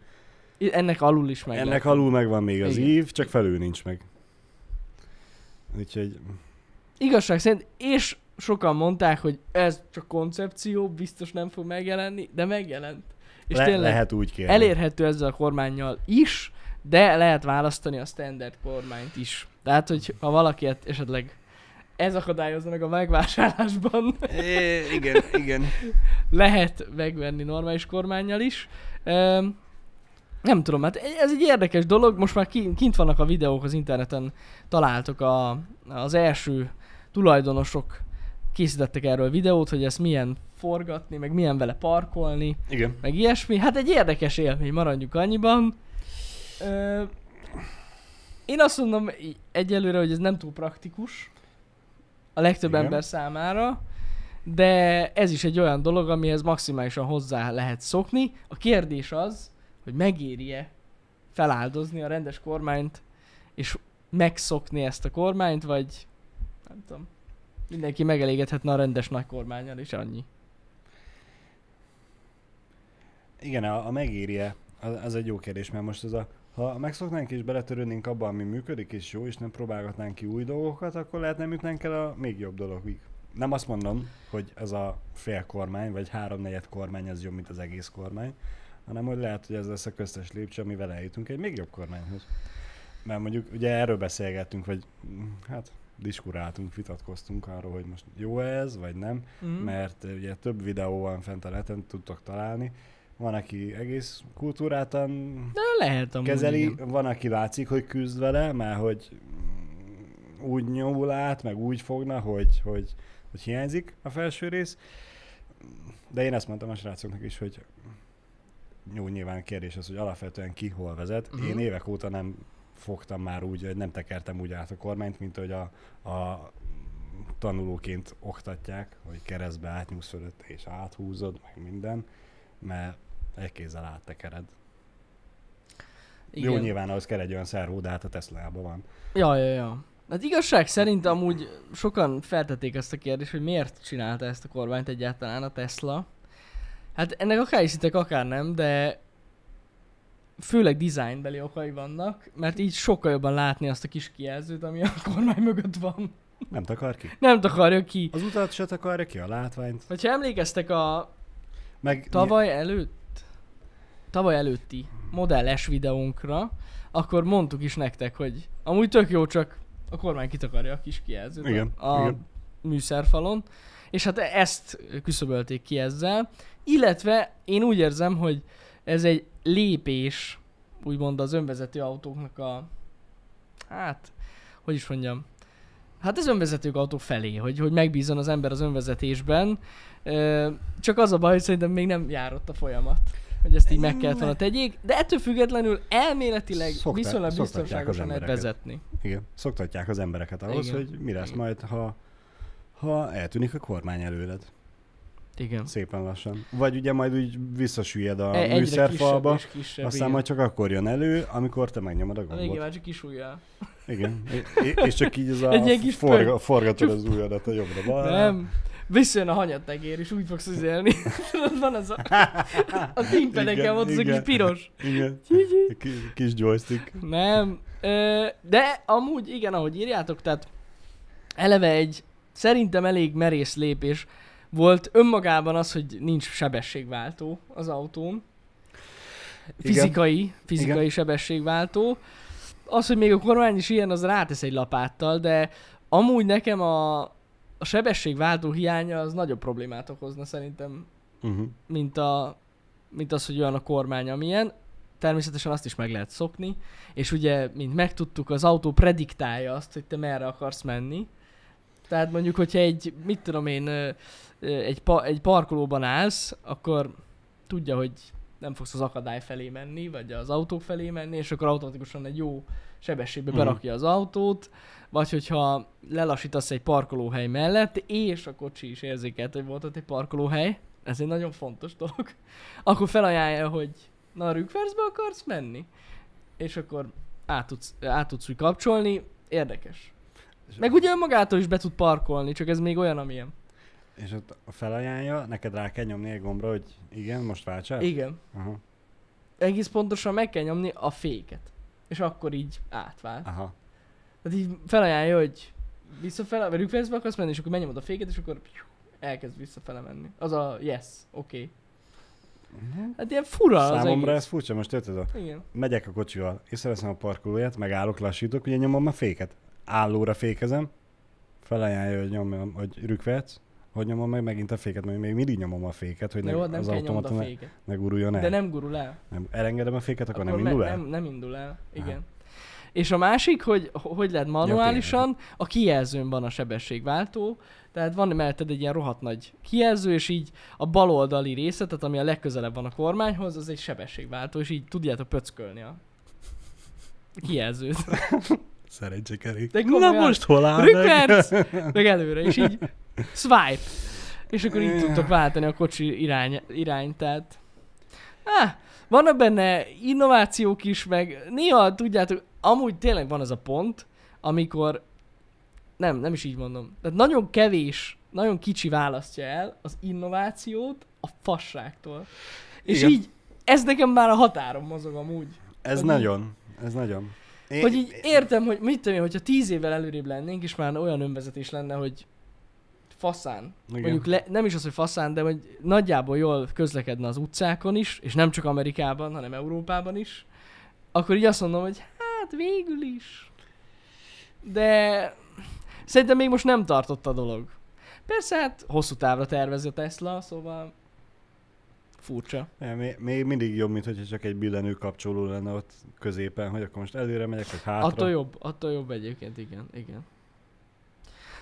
Ennek alul is meg Ennek alul megvan még az Igen. ív, csak felül nincs meg. Úgyhogy Igazság szerint, és sokan mondták, hogy ez csak koncepció, biztos nem fog megjelenni, de megjelent. És le, tényleg lehet úgy kérni. elérhető ezzel a kormányjal is, de lehet választani a standard kormányt is. Tehát, hogy ha valaki esetleg ez akadályozza meg a megvásárlásban, É, igen, igen. lehet megvenni normális kormányjal is. Öm, nem tudom, hát ez egy érdekes dolog, most már ki- kint vannak a videók az interneten, találtok a, az első tulajdonosok készítettek erről videót, hogy ezt milyen forgatni, meg milyen vele parkolni, Igen. meg ilyesmi. Hát egy érdekes élmény, maradjuk annyiban. Ö, én azt mondom egyelőre, hogy ez nem túl praktikus a legtöbb Igen. ember számára, de ez is egy olyan dolog, amihez maximálisan hozzá lehet szokni. A kérdés az, hogy megéri-e feláldozni a rendes kormányt, és megszokni ezt a kormányt, vagy nem tudom, mindenki megelégedhetne a rendes nagy kormányjal, és annyi. Igen, a, a megéri-e, az, az egy jó kérdés, mert most ez a, ha megszoknánk és beletörődnénk abba, ami működik és jó, és nem próbálgatnánk ki új dolgokat, akkor lehet nem jutnánk el a még jobb dologig. Nem azt mondom, hogy ez a fél kormány, vagy háromnegyed kormány az jobb, mint az egész kormány, hanem hogy lehet, hogy ez lesz a köztes lépcső, amivel eljutunk egy még jobb kormányhoz. Mert mondjuk ugye erről beszélgettünk, vagy hát diskuráltunk, vitatkoztunk arról, hogy most jó ez, vagy nem, Mm. mert uh, ugye több videó van fent a neten, tudtok találni. Van, aki egész kultúrátan De lehet kezeli, igen. van, aki látszik, hogy küzd vele, mert hogy úgy nyomul át, meg úgy fogna, hogy, hogy, hogy hiányzik a felső rész. De én ezt mondtam a srácoknak is, hogy jó, nyilván kérdés az, hogy alapvetően ki hol vezet. Uh-huh. Én évek óta nem fogtam már úgy, hogy nem tekertem úgy át a kormányt, mint hogy a, a tanulóként oktatják, hogy keresztbe átnyúlsz fölött és áthúzod, meg minden, mert egy kézzel áttekered. Igen. Jó, nyilván ahhoz kell egy olyan szervó, de hát a Tesla-ban van. Ja, ja, ja. Hát igazság szerint amúgy sokan feltették ezt a kérdést, hogy miért csinálta ezt a kormányt egyáltalán a Tesla. Hát ennek akár hiszitek, akár nem, de főleg designbeli okai vannak, mert így sokkal jobban látni azt a kis kijelzőt, ami a kormány mögött van. Nem takar ki? Nem takarja ki. Az utat se takarja ki, a látványt. Hogyha emlékeztek a Meg tavaly előtt, tavaly előtti Model S videónkra, akkor mondtuk is nektek, hogy amúgy tök jó, csak a kormány kitakarja a kis kijelzőt Igen, a igen. műszerfalon, és hát ezt küszöbölték ki ezzel, illetve én úgy érzem, hogy ez egy lépés, úgymond az önvezető autóknak a, hát, hogy is mondjam, hát az önvezető autó felé, hogy, hogy megbízzon az ember az önvezetésben, csak az a baj, hogy szerintem még nem járott a folyamat, hogy ezt így meg kellett volna tegyék, de ettől függetlenül elméletileg Szokták- viszonylag biztonságosan lehet vezetni. Igen, szoktatják az embereket ahhoz, Igen. hogy mi lesz Igen. majd, ha, ha eltűnik a kormány előled. Igen. Szépen lassan. Vagy ugye majd úgy visszasüllyed a E- műszerfalba, kisebb és kisebb, aztán igen. majd csak akkor jön elő, amikor te megnyomod a végén gombot. már csak kis ujjal. Igen. I- és csak így ez a Egy ilyen kis forga, forgatod az ujjadat a jobbra balra. Nem. Visszajön a hanyattegér, és úgy fogsz üzelni. <laughs> Tudod, van az a... <laughs> A timpedekkel Igen, volt az a kis igen. piros. Igen. Kis joystick. Nem. De amúgy igen, ahogy írjátok, tehát eleve egy szerintem elég merész lépés volt önmagában az, hogy nincs sebességváltó az autón. Igen. Fizikai, fizikai Igen. sebességváltó. Az, hogy még a kormány is ilyen, az rátesz egy lapáttal, de amúgy nekem a, a sebességváltó hiánya az nagyobb problémát okozna szerintem, Uh-huh. mint, a, mint az, hogy olyan a kormány, amilyen. Természetesen azt is meg lehet szokni, és ugye, mint megtudtuk, az autó prediktálja azt, hogy te merre akarsz menni. Tehát mondjuk, hogyha egy, mit tudom én, egy, pa, egy parkolóban állsz, akkor tudja, hogy nem fogsz az akadály felé menni, vagy az autók felé menni, és akkor automatikusan egy jó sebességbe Mhm. berakja az autót, vagy hogyha lelassítasz egy parkolóhely mellett, és a kocsi is érzékelt, hogy volt ott egy parkolóhely, ez egy nagyon fontos <laughs> dolog, akkor felajánlja, hogy Na, rükvercbe akarsz menni? És akkor át tudsz, át tudsz úgy kapcsolni. Érdekes. Meg ugye önmagától is be tud parkolni, csak ez még olyan, amilyen. És ott felajánlja, neked rá kell nyomni egy gombra, hogy igen, most váltsál? Igen. Aha. Egész pontosan meg kell nyomni a féket. És akkor így átvált. Aha. Tehát így felajánlja, hogy visszafele, vagy rükvercbe akarsz menni, és akkor megnyomod a féket, és akkor piu, elkezd visszafele menni. Az a yes, oké. Okay. Hát ilyen fura az Számomra egész. ez furcsa, most érted? a- Igen. Megyek a kocsival, észreveszem a parkolóját, megállok, lassítok, ugye nyomom a féket. Állóra fékezem, felajánlja, hogy nyomjam, hogy rükverc, hogy nyomom meg megint a féket, mert még mindig nyomom a féket, hogy ne, jó, nem az automata ne, ne guruljon el. De nem gurul el. nem. Elengedem a féket, akkor, Akkor nem indul me- el? Nem, nem indul el, igen. És a másik, hogy hogy lehet manuálisan, a kijelzőn van a sebességváltó, tehát van melletted egy ilyen rohadt nagy kijelző, és így a bal oldali része, tehát ami a legközelebb van a kormányhoz, az egy sebességváltó, és így tudjátok pöckölni a kijelzőt. <laughs> Szerencsékerék. De Na komolyan. most hol áll meg? Rükverc! Meg előre, és így swipe. És akkor így tudtok váltani a kocsi irány, irányt, tehát... Ah, vannak benne innovációk is, meg néha tudjátok, amúgy tényleg van ez a pont, amikor nem, nem is így mondom. Tehát nagyon kevés, nagyon kicsi választja el az innovációt a fasságtól. És Igen. így, ez nekem már a határon mozog amúgy. Ez nagyon, ez nagyon. Én, Hogy így értem, hogy mit tudom én, hogyha tíz évvel előrébb lennénk, és már olyan önvezetés lenne, hogy faszán. Igen. Mondjuk le, nem is az, hogy faszán, de hogy nagyjából jól közlekedne az utcákon is, és nem csak Amerikában, hanem Európában is, akkor így azt mondom, hogy hát végül is. De szerintem még most nem tartott a dolog. Persze hát hosszú távra tervezi a Tesla, szóval furcsa. Még, még mindig jobb, mint hogyha csak egy billenő kapcsoló lenne ott középen, hogy akkor most előre megyek, vagy hátra. Attól jobb, attól jobb egyébként, igen, igen.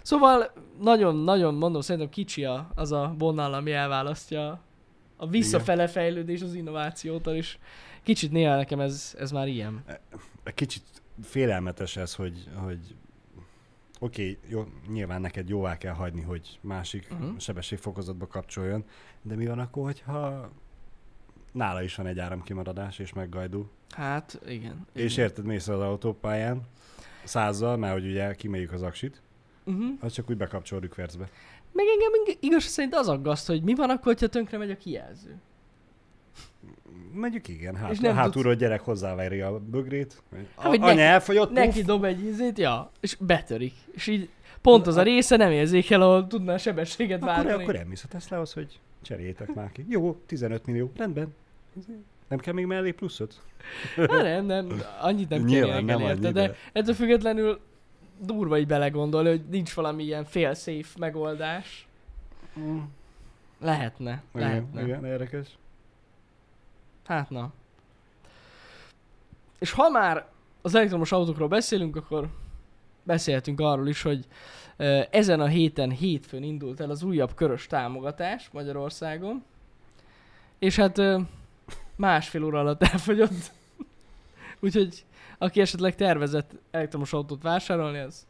Szóval nagyon-nagyon mondom, szerintem kicsi a, az a vonal, ami elválasztja a visszafele fejlődés az innovációtól, és kicsit néha nekem ez, ez már ilyen. Kicsit félelmetes ez, hogy, hogy oké, okay, jó, nyilván neked jóvá kell hagyni, hogy másik Mhm. uh-huh. sebességfokozatba kapcsoljon, de mi van akkor, hogyha nála is van egy áramkimaradás, és meggajdul. Hát, igen. igen. És érted, mész az autópályán, százzal, mert hogy ugye kimeljük az aksit, Uh-huh. az csak úgy bekapcsol rükvercbe. Meg engem ig- igaz szerint az aggaszt, hogy mi van akkor, ha tönkre megy a kijelző. Mondjuk igen, És hát, nem hátulról a gyerek hozzáverje a bögrét. Hát, hogy anya neki- elfogyott, Neki Neki dob egy ízét, ja, és betörik. És így pont az a része nem érzékel, ahol tudná a sebességet akkor, váltani. akkor elmész a Teslahoz, hogy cseréljétek már ki. Jó, 15 millió, rendben. Nem kell még mellé pluszot? Hát nem, nem, annyit nem Nyilván kérnék nem érte, annyi, de de- ettől függetlenül durva így belegondolni, hogy nincs valami ilyen fail-safe megoldás. Lehetne, Igen, lehetne. igen, érdekes. Hát na. És ha már az elektromos autókról beszélünk, akkor beszélhetünk arról is, hogy ezen a héten, hétfőn indult el az újabb körös támogatás Magyarországon. És hát másfél óra alatt elfogyott. <laughs> Úgyhogy aki esetleg tervezett elektromos autót vásárolni, az,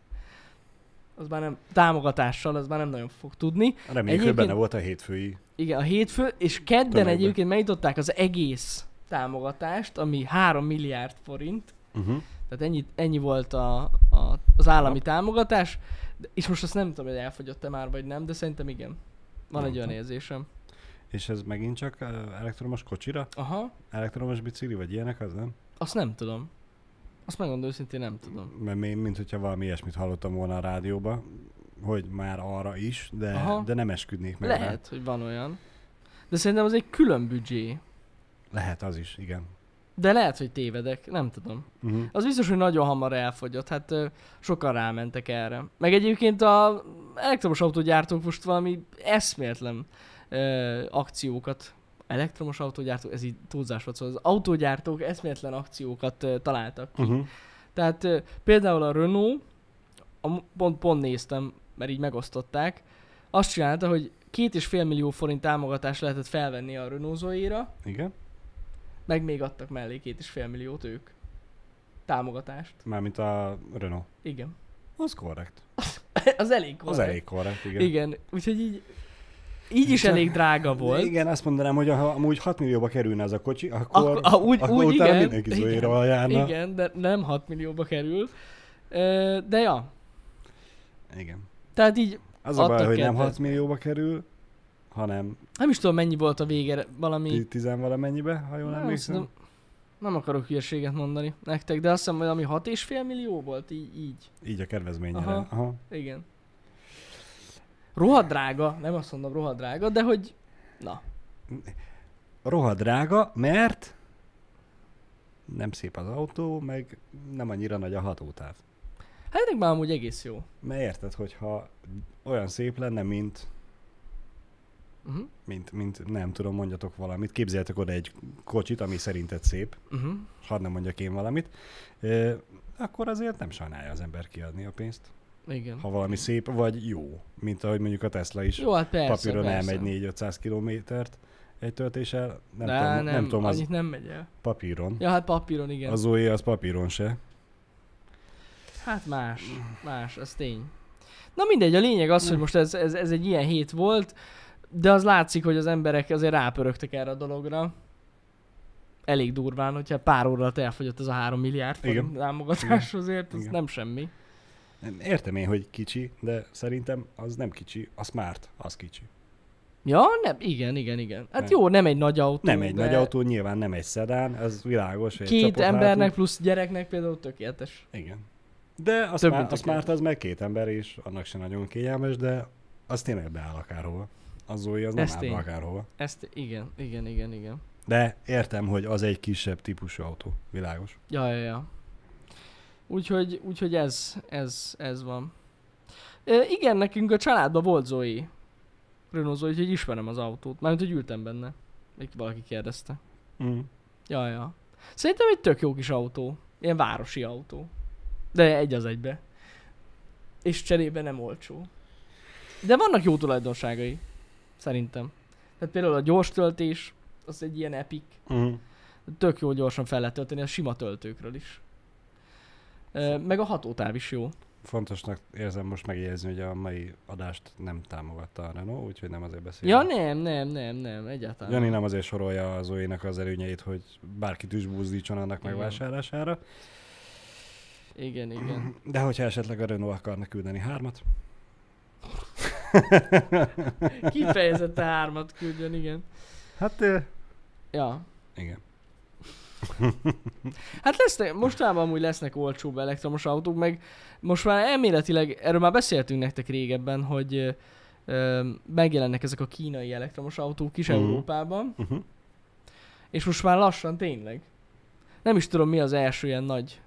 az már nem, támogatással, az már nem nagyon fog tudni. Reméljük, hogy Egyébként- benne volt a hétfői. Igen, a hétfő, és kedden Tömegbe. egyébként megnyitották az egész támogatást, ami 3 milliárd forint, Uh-huh. tehát ennyi, ennyi volt a, a, az állami Aha. támogatás, de, és most azt nem tudom, hogy elfogyott-e már, vagy nem, de szerintem igen. Van Nem egy olyan érzésem. És ez megint csak elektromos kocsira? Aha, Elektromos bicikli, vagy ilyenek, az nem? azt nem tudom. Azt megmondom őszintén nem tudom. Mert még, mint hogyha valami ilyesmit hallottam volna a rádióba, hogy már arra is, de, Aha. de nem esküdnék meg rá. Lehet, hogy van olyan. De szerintem az egy külön büdzsé. Lehet az is, igen. De lehet, hogy tévedek, nem tudom. Uh-huh. Az biztos, hogy nagyon hamar elfogyott, hát ö, sokan rámentek erre. Meg egyébként a elektromos autógyártók most valami eszméletlen ö, akciókat, elektromos autógyártók, ez így túlzás volt, szóval az autógyártók eszméletlen akciókat ö, találtak ki. Uh-huh. Tehát ö, például a Renault, a, pont, pont néztem, mert így megosztották, azt csinálta, hogy két és fél millió forint támogatást lehetett felvenni a Renault Igen? meg még adtak mellé két és fél milliót ők. Támogatást. Mármint a Renault. Igen. Az korrekt. <laughs> az elég Az korrekt. elég korrekt, igen. Igen, úgyhogy így így is elég drága volt. Igen, azt mondanám, hogy ha amúgy 6 millióba kerülne ez a kocsi, akkor, Ak- a- úgy- akkor úgy utána igen, mindenki igen, járna. Igen, de nem 6 millióba kerül. De ja, igen. Tehát így Az a baj, hogy nem kedvet. 6 millióba kerül, hanem nem is tudom mennyi volt a vége, valami... ti- tizen valamennyibe, ha jól Nem, emlékszem. nem akarok hülyeséget mondani nektek, de azt hiszem, hogy ami 6,5 millió volt, így, így. Így a kedvezményre. Aha. Aha. Igen. Rohadt drága, nem azt mondom rohadt drága, de hogy... Na, Rohadt drága, mert nem szép az autó, meg nem annyira nagy a hatótáv. Hát ennek már amúgy egész jó. Mert érted, hogyha olyan szép lenne, mint, Uh-huh. mint, mint nem tudom, mondjatok valamit. Képzeljetek oda egy kocsit, ami szerinted szép, Uh-huh. hadd nem mondjak én valamit, ö, akkor azért nem sajnálja az ember kiadni a pénzt. Igen. Ha valami szép, vagy jó, mint ahogy mondjuk a Tesla is Jó, hát persze, papíron persze. elmegy 4-500 kilométert egy töltéssel. Nem, de tudom, nem, nem tudom, az nem megy el. papíron. Ja, hát papíron, igen. A Zoe az papíron se. Hát más, más, az tény. Na mindegy, a lényeg az, hogy most ez, ez, ez egy ilyen hét volt, de az látszik, hogy az emberek azért rápörögtek erre a dologra. Elég durván, hogyha pár óra alatt elfogyott ez a 3 milliárd forint támogatás, azért ez nem semmi. Értem én, hogy kicsi, de szerintem az nem kicsi. A Smart, az kicsi. Ja, nem, igen, igen, igen. Hát Nem. jó, nem egy nagy autó. Nem egy de nagy autó, nyilván nem egy szedán, ez világos. Két embernek plusz gyereknek például tökéletes. Igen. De a, Több, Smart, mint a a Smart kettő. az meg két ember, és annak se nagyon kényelmes, de az tényleg beáll akárhova. Az Zoe az nem Ez áll akárhova. Ezt, igen, igen, igen, igen. De értem, hogy az egy kisebb típusú autó. Világos. Ja, ja, ja. Úgyhogy, úgyhogy ez, ez, ez van. E, igen, nekünk a családban volt Zoe. Renault Zoe, úgyhogy ismerem az autót. Mármint, hogy ültem benne. Még valaki kérdezte. Mm. Ja, ja. Szerintem egy tök jó kis autó. Ilyen városi autó. De egy az egybe. És cserébe nem olcsó. De vannak jó tulajdonságai. Szerintem. Tehát például a gyors töltés, az egy ilyen epic. Mm. Tök jó gyorsan fel lehet tölteni a sima töltőkről is. Meg a hatótáv is jó. Fontosnak érzem most megjegyezni, hogy a mai adást nem támogatta a Renault, úgyhogy nem azért beszélünk. Ja nem, nem, nem, nem, egyáltalán. Jani nem azért sorolja az Zoe-nak az előnyeit, hogy bárkit is buzdítson annak megvásárlására. Igen, igen. <clears throat> De hogyha esetleg a Renault akarna küldeni hármat, <laughs> Kifejezetten hármat küldjön, igen. hát ö, Ja. igen. <laughs> Hát lesznek, mostában amúgy lesznek olcsóbb elektromos autók, meg most már elméletileg, erről már beszéltünk nektek régebben, hogy ö, megjelennek ezek a kínai elektromos autók is Mhm. Európában, Uh-huh. és most már lassan tényleg. Nem is tudom mi az első ilyen nagy,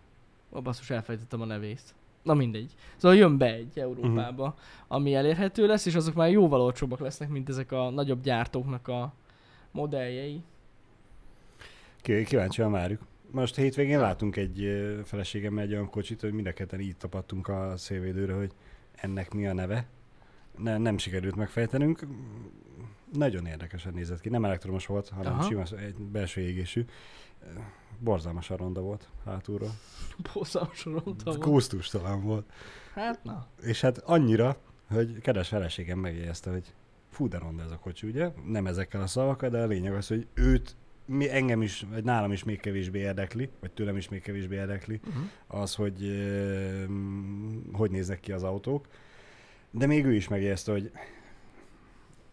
ó basszus elfejtettem a nevét. Na mindegy. Szóval jön be egy Európába, Mhm. ami elérhető lesz, és azok már jóval olcsóbbak lesznek, mint ezek a nagyobb gyártóknak a modelljei. Ki- Kíváncsian várjuk. Most hétvégén látunk egy feleségemmel egy olyan kocsit, hogy mind a ketten így tapadtunk a szélvédőre, hogy ennek mi a neve. Ne, nem sikerült megfejtenünk. Nagyon érdekesen nézett ki. Nem elektromos volt, hanem. Aha. sima, egy belső égésű. Ö, Borzalmasan ronda volt hátulról. <laughs> Bosszalmasan rontam. Kusztustalan volt. Hát na. És hát annyira, hogy kedves feleségem megjegyezte, hogy fú, de ronda ez a kocsi, ugye? Nem ezekkel a szavakkal, de a lényeg az, hogy őt mi, engem is, vagy nálam is még kevésbé érdekli, vagy tőlem is még kevésbé érdekli, Uh-huh. az, hogy ö, hogy néznek ki az autók. De még ő is megjegyezte, hogy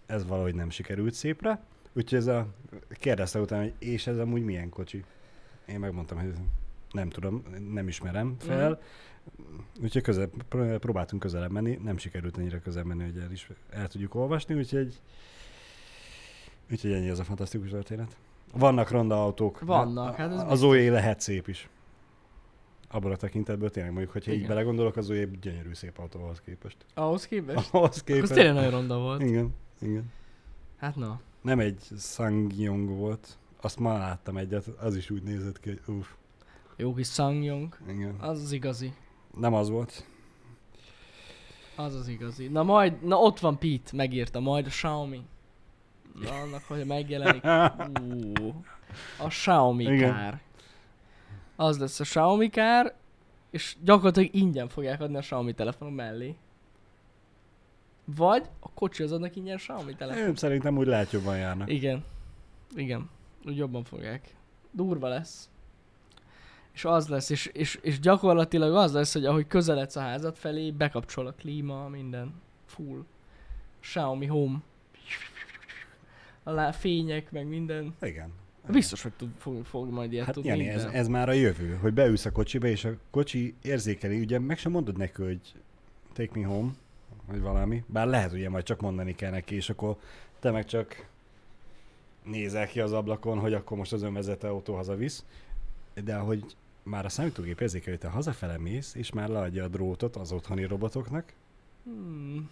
ez valahogy nem sikerült szépre. Úgyhogy ez a, kérdezte utána, hogy és ez amúgy milyen kocsi? Én megmondtam, hogy nem tudom, nem ismerem fel. Úgyhogy közel, pró- próbáltunk közelebb menni, nem sikerült ennyire közel menni, hogy el, is, el tudjuk olvasni, úgyhogy, úgyhogy ennyi az a fantasztikus történet. Vannak ronda autók. Vannak, hát ez Az Zoe lehet szép is. Abban a tekintetből tényleg mondjuk, hogyha így Igen. belegondolok, az Zoe gyönyörű szép autó ahhoz képest. Ahhoz képest? Ahhoz képest. tényleg nagyon ronda volt. Igen, igen. Hát na. Nem egy Sangyong volt, azt már láttam egyet, az is úgy nézett ki, hogy uff, Jó kis Sangyong. igen. Az az igazi. Nem az volt. Az az igazi. Na majd, na ott van Pete, megírta, majd a Xiaomi. Na annak, hogy megjelenik. Ú, a Xiaomi Igen. kár. Az lesz a Xiaomi kár, és gyakorlatilag ingyen fogják adni a Xiaomi telefonom mellé. Vagy a kocsi az adnak ingyen Xiaomi telefon. Én szerintem úgy lehet jobban járnak. Igen. Igen. Úgy jobban fogják. Durva lesz. És az lesz, és, és, és gyakorlatilag az lesz, hogy ahogy közeledsz a házad felé, bekapcsol a klíma, minden. Full. Xiaomi Home. A fények, meg minden. Igen. Biztos, hogy tud, fog, fog majd ilyet Hát tudni. Jani, ez, ez már a jövő, hogy beülsz a kocsiba, és a kocsi érzékeli, ugye meg sem mondod neki, hogy take me home, vagy valami, bár lehet ugye majd csak mondani kell neki, és akkor te meg csak nézel ki az ablakon, hogy akkor most az önvezető autó hazavisz, de hogy már a számítógép érzékeli, hogy te hazafele mész, és már leadja a drótot az otthoni robotoknak, Hmm.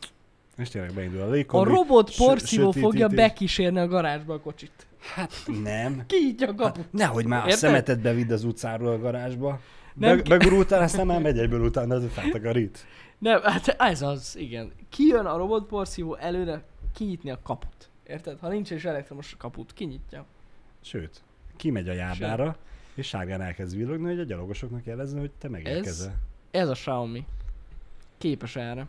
és tényleg beindul a A légkombi. robot sö- porszívó fogja bekísérni a garázsba a kocsit. Hát nem. <laughs> Kinyitja a kaput. Hát, nehogy már Érted? a szemetet bevidd az utcáról a garázsba. Nem Be, ki- begurultál, aztán már megy egyből utána, az feltakarít. <laughs> Nem, hát ez az, igen. Kijön a robot porszívó előre kinyitni a kaput. Érted? Ha nincs is elektromos kaput, kinyitja. Sőt, kimegy a járdára, és sárgán elkezd villogni, hogy a gyalogosoknak jelezni, hogy te megérkezel. Ez a Xiaomi. Képes erre.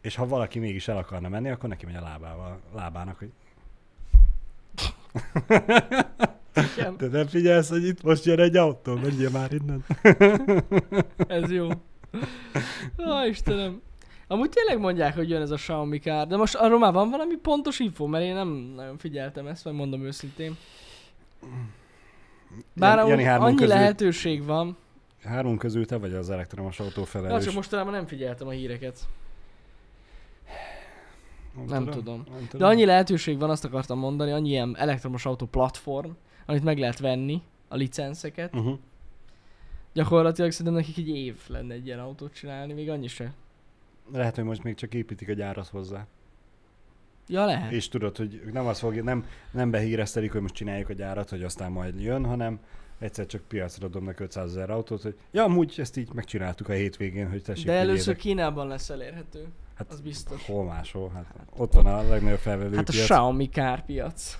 És ha valaki mégis el akarna menni, akkor neki megy a lábával, lábának, hogy te nem figyelsz, hogy itt most jön egy autó, menjél már innen. ez jó. Ó, Istenem. Amúgy tényleg mondják, hogy jön ez a Xiaomi kár, de most arról már van valami pontos info, mert én nem nagyon figyeltem ezt, vagy mondom őszintén. Bár Jani amúgy hármunk annyi közül- lehetőség van. Három közül te vagy az elektromos autó felelős. csak mostanában nem figyeltem a híreket. nem tudom. Nem tudom. De annyi lehetőség van, azt akartam mondani, annyi ilyen elektromos autó platform, amit meg lehet venni, a licenszeket. Uh-huh. Gyakorlatilag szerintem nekik egy év lenne egy ilyen autót csinálni, még annyi se. Lehet, hogy most még csak építik a gyárat hozzá. Ja, lehet. És tudod, hogy nem azt fogja, nem, nem behíreztelik, hogy most csináljuk a gyárat, hogy aztán majd jön, hanem egyszer csak piacra dobnak 500 ezer autót, hogy ja, amúgy ezt így megcsináltuk a hétvégén, hogy tessék, De először. Kínában lesz elérhető. Hát az biztos. Hol máshol? Hát, ott van a legnagyobb felvevő Hát a piac. Xiaomi kárpiac.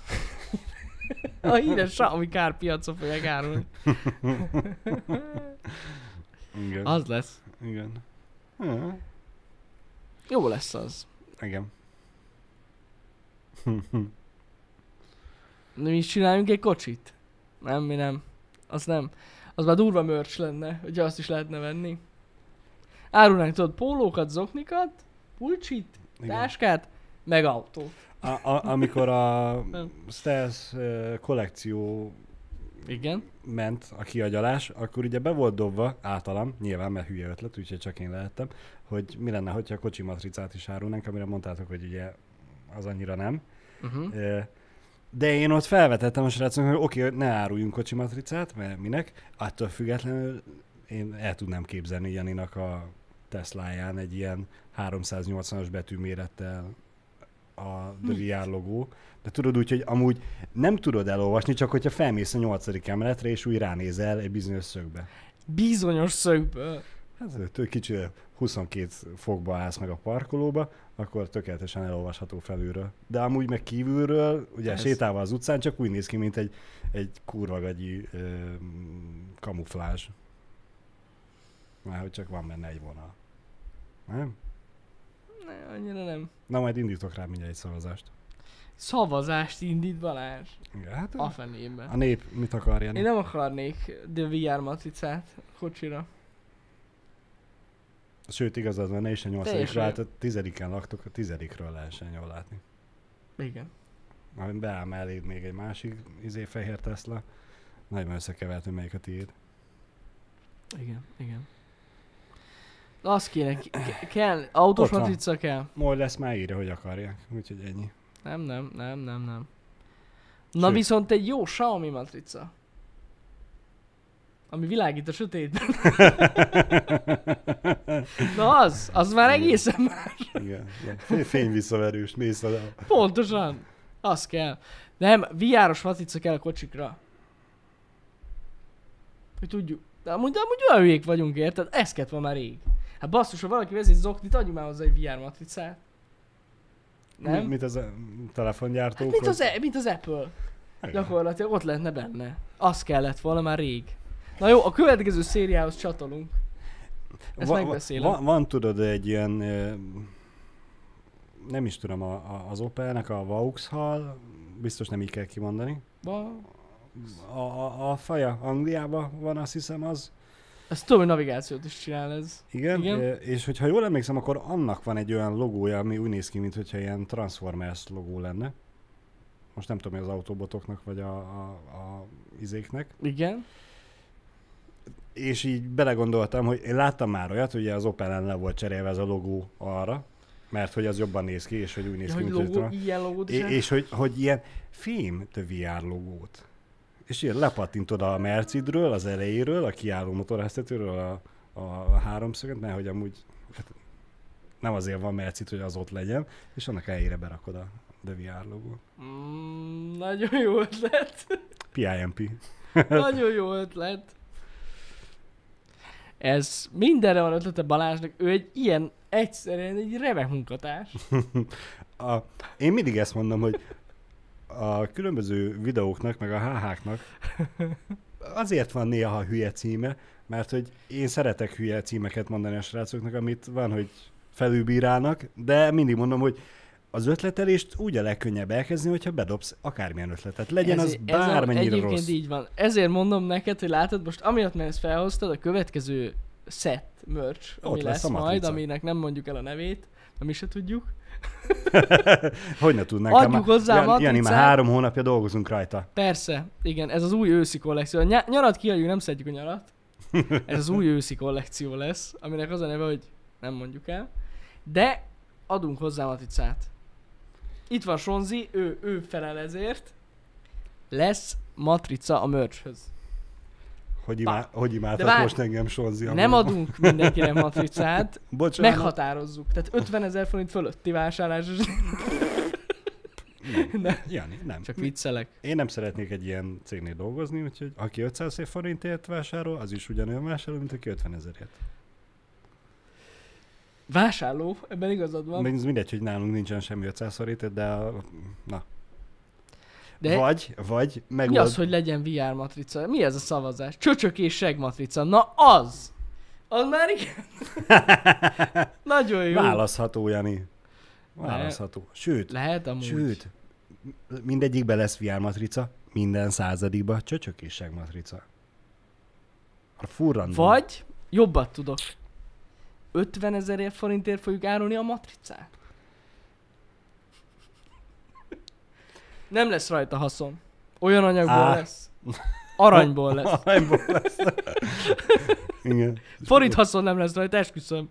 <laughs> <laughs> a híres Xiaomi kárpiacon fogják árulni. Igen. Az lesz. Igen. Ja, Jó lesz az. igen. <laughs> Mi is csináljunk egy kocsit? Nem, mi nem. Az nem. Az már durva merch lenne, hogy azt is lehetne venni. Árulnánk tudod pólókat, zoknikat, pulcsit, Igen. táskát, meg autót. A, a, amikor a ö, kollekció Igen. ment a kiagyalás, akkor ugye be volt dobva, általam, nyilván, mert hülye ötlet, úgyhogy csak én lehettem, hogy mi lenne, hogyha a kocsi matricát is árulnánk, amire mondtátok, hogy ugye az annyira nem. Uh-huh. De én ott felvetettem a srácoknak, hogy oké, okay, ne áruljunk kocsi matricát, mert minek. Attól függetlenül én el tudnám képzelni Janinak a Tesláján egy ilyen 380-as betűmérettel a The VR logó. De tudod úgy, hogy amúgy nem tudod elolvasni, csak hogyha felmész a nyolcadik emeletre, és úgy ránézel egy bizonyos szögbe. Bizonyos szögből. Hát tök kicsi, 22 fokba állsz meg a parkolóba, akkor tökéletesen elolvasható felülről. De amúgy meg kívülről, ugye Ez- sétálva az utcán, csak úgy néz ki, mint egy, egy kurva gagyi ö, kamuflázs. Már hogy csak van benne egy vonal. Nem? Ne, annyira nem. Na majd indítok rá mindjárt egy szavazást. Szavazást indít Balázs. Igen, hát A fenébe. a nép mit akar Jani? Én nem akarnék de VR matricát kocsira. Sőt, igazad van, ne is a nyolcadikra, hát a tizediken laktok, a tizedikről lehessen jól látni. Igen. Majd beáll melléd még egy másik izé fehér Tesla. Nagyon összekevert, hogy melyik a tiéd. Igen, igen. Az kéne, k- kell, autós Ott van. matrica kell. Majd lesz már írja, hogy akarják. Úgyhogy ennyi. Nem, nem, nem, nem, nem. Na Sőt. viszont egy jó Xiaomi matrica. Ami világít a sötétben. <laughs> Na az, az már egészen más. Igen. igen. Fény- Fényvisszaverős, mész oda. Pontosan. Az kell. Nem, VR-os matrica kell a kocsikra. Hogy tudjuk. De amúgy, de amúgy olyan hülyék vagyunk, érted? Ez kellett volna már rég. Hát basszus, ha valaki vezet zoknit, adjunk már hozzá egy VR matricát. Nem? Mi, mint az telefongyártók. Hát, mint, az, E- mint az Apple. Igen. Gyakorlatilag ott lehetne benne. Az kellett volna már rég. Na jó, a következő szériához csatolunk. Ezt Va- megbeszélem. Van, van, tudod egy ilyen, nem is tudom, a, a, az Opelnek a Vauxhall, biztos nem így kell kimondani. Ba... A, a, a faja Angliában van, azt hiszem az. Ezt tudom, hogy navigációt is csinál ez. Igen, Igen. És hogyha jól emlékszem, akkor annak van egy olyan logója, ami úgy néz ki, mintha ilyen Transformers logó lenne. Most nem tudom, hogy az autobotoknak vagy a, a, a izéknek. Igen. És így belegondoltam, hogy én láttam már olyat, hogy az Opel le volt cserélve ez a logó arra, mert hogy az jobban néz ki, és hogy úgy néz Ja, ki, hogy mint logó, hogy ilyen logót és, és hogy, hogy ilyen the VR logót. És ilyen lepattintod a Mercidről, az elejéről, a kiálló motorháztetőről a, a háromszöget, mert hogy amúgy hát nem azért van Mercid, hogy az ott legyen, és annak elejére berakod a The VR logót. Mm, nagyon jó ötlet. PIMP. <laughs> nagyon jó ötlet. Ez mindenre van ötlete Balázsnak. Ő egy ilyen egyszerűen egy remek munkatárs. <laughs> A, én mindig ezt mondom, hogy a különböző videóknak, meg a HH-knak <laughs> azért van néha hülye címe, mert hogy én szeretek hülye címeket mondani a srácoknak, amit van, hogy felülbírálnak, de mindig mondom, hogy az ötletelést úgy a legkönnyebb elkezdeni, hogyha bedobsz akármilyen ötletet. Legyen az Ez- ez a- bármennyire rossz. így van. Ezért mondom neked, hogy látod, most amiatt, mert ezt felhoztad, a következő set merch, ami Ott lesz, lesz a majd, aminek nem mondjuk el a nevét, nem is se tudjuk. <laughs> hogy ne tudnánk? Adjuk már, hozzá Jani, Jani, már három hónapja dolgozunk rajta. Persze, igen, ez az új őszi kollekció. A ny- nyarat kiadjuk, nem szedjük a nyarat. Ez az új őszi kollekció lesz, aminek az a neve, hogy nem mondjuk el. De adunk hozzá matricát. Itt van Sonzi, ő, ő felel ezért. Lesz matrica a merchhöz. Hogy, imá, hogy imádhat De várj, most engem Sonzi. Nem amúgy. adunk mindenkinek matricát, <laughs> Bocsánat. meghatározzuk. Tehát 50 ezer forint fölötti vásárlás. Nem, <laughs> Jani, nem. csak viccelek. Én nem szeretnék egy ilyen cégnél dolgozni, úgyhogy aki 500 ezer forintért vásárol, az is ugyanolyan vásárol, mint aki 50 ezerért. Vásárló, ebben igazad van. Még mindegy, hogy nálunk nincsen semmi 500 forintért, de a, na. De. Vagy, vagy mi megold... az, hogy legyen VR matrica? Mi ez a szavazás? Csöcsök és seg matrica. Na az! Az már igen. <laughs> Nagyon jó. Választható, Jani. Választható. Sőt, Lehet amúgy. sőt, mindegyikben lesz VR matrica, minden századikban csöcsök és seg matrica. A furrandom. Vagy jobbat tudok. 50 ezer forintért fogjuk árulni a matricát. Nem lesz rajta haszon. Olyan anyagból Á. lesz. Aranyból <laughs> lesz. Aranyból lesz. Igen. Forint haszon nem lesz rajta, esküszöm.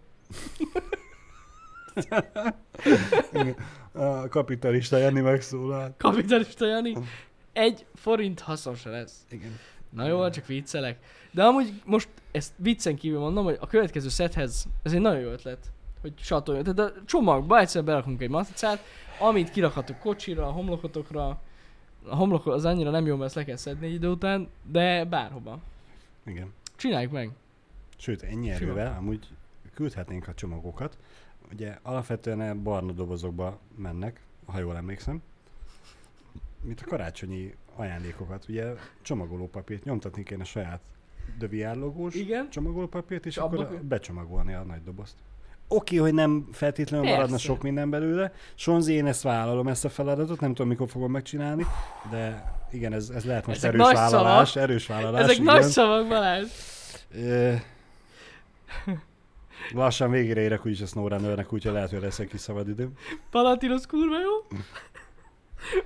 Igen. A kapitalista Jani megszólal. Kapitalista Jani. Egy forint haszon se lesz. Igen. Na jó, csak viccelek. De amúgy most ezt viccen kívül mondom, hogy a következő sethez, ez egy nagyon jó ötlet, hogy satoljon. Tehát a csomagba egyszer berakunk egy matricát, amit kirakhatok kocsira, a homlokotokra. A homlok az annyira nem jó, mert ezt le kell szedni egy idő után, de bárhova. Igen. Csináljuk meg. Sőt, ennyi Sima. erővel amúgy küldhetnénk a csomagokat. Ugye alapvetően e barna dobozokba mennek, ha jól emlékszem. Mint a karácsonyi ajándékokat. Ugye csomagolópapírt nyomtatni kéne saját The VR logós Igen. csomagolópapírt, és És akkor abba- becsomagolni a nagy dobozt. Oké, hogy nem feltétlenül Persze. maradna sok minden belőle. Sonzi, én ezt vállalom, ezt a feladatot, nem tudom, mikor fogom megcsinálni, de igen, ez, ez lehet most Ezek erős vállalás, szavak. erős vállalás. Ezek igen. nagy szavak, Balázs. Ö, Lassan végére érek úgyis a SnowRunnernek, úgyhogy lehet, hogy lesz egy kis szabad időm. Palatinos kurva jó.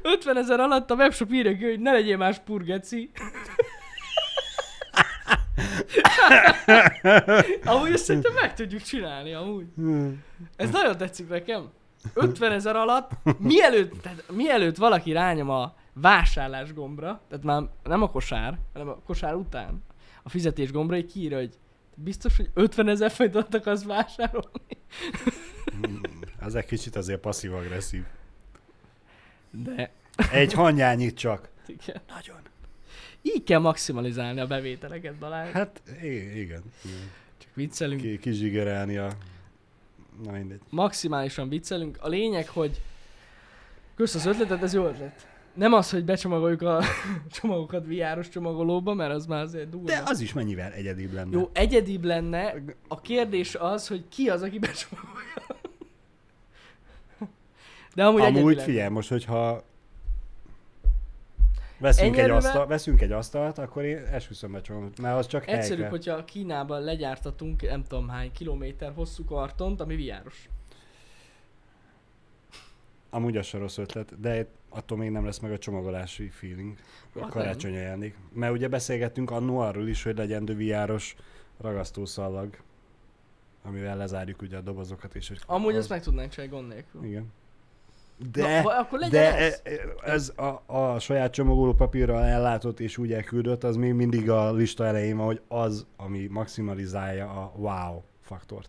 <laughs> 50 ezer alatt a webshop írja hogy ne legyél más purgeci. <laughs> amúgy ezt szerintem meg tudjuk csinálni, amúgy. Ez nagyon tetszik nekem. 50 ezer alatt, mielőtt, tehát mielőtt valaki rányom a vásárlás gombra, tehát már nem a kosár, hanem a kosár után, a fizetés gombra, így kiírja, hogy biztos, hogy 50 ezer forint alatt akarsz vásárolni. Ez egy kicsit azért passzív-agresszív. De Egy hanyányit csak. igen. Nagyon. Így kell maximalizálni a bevételeket, Balázs. Hát igen. igen. Csak viccelünk. Ki, kizsigerelni a... Na mindegy. Maximálisan viccelünk. A lényeg, hogy kösz az ötletet, ez jó ötlet. Nem az, hogy becsomagoljuk a <laughs> csomagokat VR-os csomagolóba, mert az már azért durva. De az is mennyivel egyedibb lenne. Jó, egyedibb lenne. A kérdés az, hogy ki az, aki becsomagolja. <laughs> De amúgy, Amúgy figyelj, most hogyha veszünk egy, asztal, veszünk egy asztalt, akkor én esküszöm becsomom, mert az csak Egyszerűbb, helyke. hogyha Kínában legyártatunk nem tudom hány kilométer hosszú kartont, ami viáros. Amúgy az se rossz ötlet, de attól még nem lesz meg a csomagolási feeling. A Hát karácsony ajándék. Mert ugye beszélgettünk annó arról is, hogy legyen dövijáros ragasztószalag, amivel lezárjuk ugye a dobozokat és hogy Amúgy az... ezt meg tudnánk csinálni gond nélkül. Igen. De, De, Na, akkor de ez. e- e- ez a, a saját csomagoló papírral ellátott és úgy elküldött, az még mindig a lista elején van, hogy az, ami maximalizálja a wow faktort.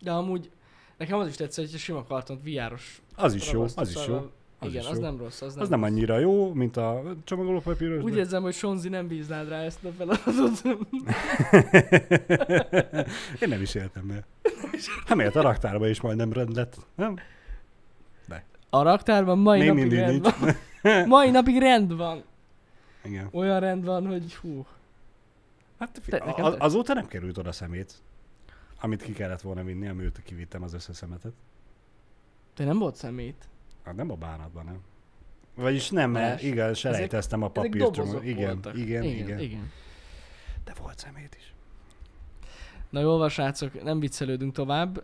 De amúgy nekem az is tetszett, hogy a sima kartont viáros Az is jó, az is jó. Az Igen, is az jó. nem rossz, az nem Az nem rossz. annyira jó, mint a csomagoló papíros. Úgy érzem, hogy Sonzi nem bíznád rá ezt a feladatot. <laughs> Én nem is éltem be. Nem <laughs> élt a raktárba is majdnem rend lett. Nem? A raktárban mai Még napig rend nincs. van. Mai napig rend van. Igen. Olyan rend van, hogy hú. Hát Te- a- te- azóta nem került oda szemét. Amit ki kellett volna vinni, amióta kivittem az összes szemetet. Te nem volt szemét. Hát nem a bánatban, nem. Vagyis nem, mert igen, selejteztem a Ezek dobozok Igen, igen, igen, igen, igen. De volt szemét is. Na jól van, srácok, nem viccelődünk tovább.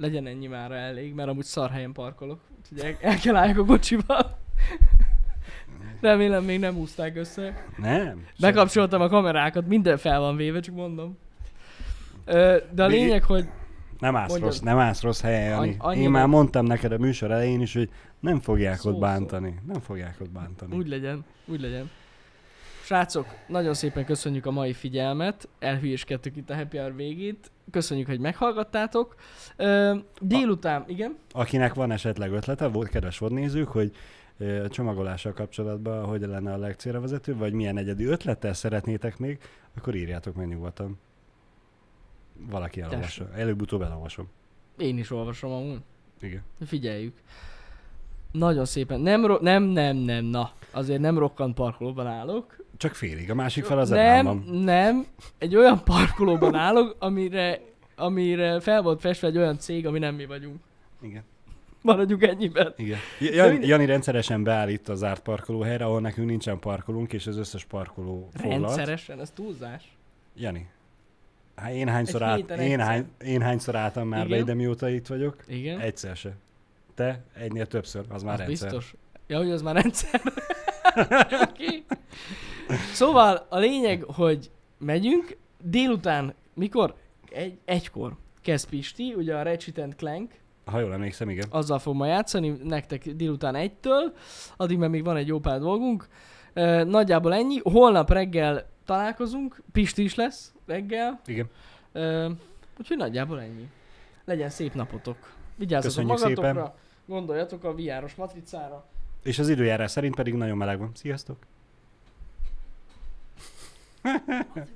Legyen ennyi már elég, mert amúgy szar helyen parkolok. Úgyhogy el, el kell álljak a kocsiba. <laughs> Remélem még nem húzták össze. Nem. Bekapcsoltam a kamerákat, minden fel van véve, csak mondom. De a lényeg, hogy Nem állsz Mondjad. rossz, nem állsz rossz helyen, Jani. Annyi- Én már mondtam neked a műsor elején is, hogy nem fogják Szó, ott szó. bántani. Nem fogják ott bántani. úgy legyen, úgy legyen. Srácok, nagyon szépen köszönjük a mai figyelmet, elhülyéskedtük itt a Happy Hour végét, köszönjük, hogy meghallgattátok. Délután, igen? Akinek van esetleg ötlete, volt kedves vodnézők, hogy a csomagolással kapcsolatban hogy lenne a legcélra vezető, vagy milyen egyedi ötlettel szeretnétek még, akkor írjátok meg nyugodtan. Valaki elolvassa. Előbb-utóbb elolvasom. Én is olvasom amúgy. Igen. Figyeljük. Nagyon szépen. Nem, ro- nem, nem, nem, na. Azért nem rokkant parkolóban állok. Csak félig, a másik fel az nem, van. nem. Egy olyan parkolóban állok, amire, amire fel volt festve egy olyan cég, ami nem mi vagyunk. Igen. Maradjuk ennyiben. Igen. Jan, minden- Jani rendszeresen beáll itt a zárt parkolóhelyre, ahol nekünk nincsen parkolunk, és az összes parkoló foglalt. Rendszeresen, ez túlzás. Jani. Hát én hányszor, Egy át, én, hány, én hányszor álltam már be Igen. ide, mióta itt vagyok? Igen. Egyszer se. Te egynél többször, az már az rendszer. biztos. Ja, hogy az már rendszer. <laughs> okay. Szóval a lényeg, hogy megyünk, délután, mikor? Egy, egykor kezd Pisti, ugye a Ratchet and Clank, Ha jól emlékszem, igen. azzal fog ma játszani, nektek délután egytől, addig már még van egy jó pár dolgunk. E, nagyjából ennyi, holnap reggel találkozunk, Pisti is lesz reggel, Igen. e, úgyhogy nagyjából ennyi. Legyen szép napotok. Vigyázzatok Köszönjük magatokra, szépen. gondoljatok a viáros matricára. És az időjárás szerint pedig nagyon meleg van. Sziasztok!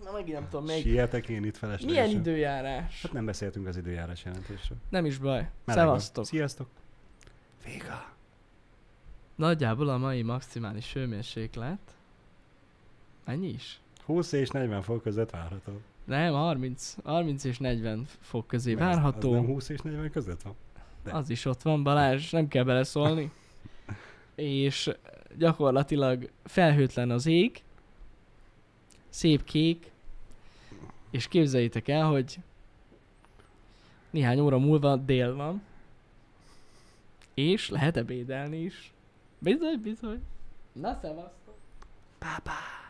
Na megint nem tudom még. Sietek én itt feleslegesen. Milyen időjárás? Hát nem beszéltünk az időjárás jelentésről. Nem is baj. Meleg. Szevasztok. Sziasztok! Véga! Nagyjából a mai maximális hőmérséklet. Ennyi is? 20 és 40 fok között várható. Nem, 30, 30 és 40 fok közé Nem, Az, az várható. nem 20 és 40 között van. de. Az is ott van, Balázs, nem kell beleszólni. <laughs> és gyakorlatilag felhőtlen az ég, szép kék, és képzeljétek el, hogy néhány óra múlva dél van, és lehet ebédelni is. Bizony, bizony. Na, szevasztok! Pápá!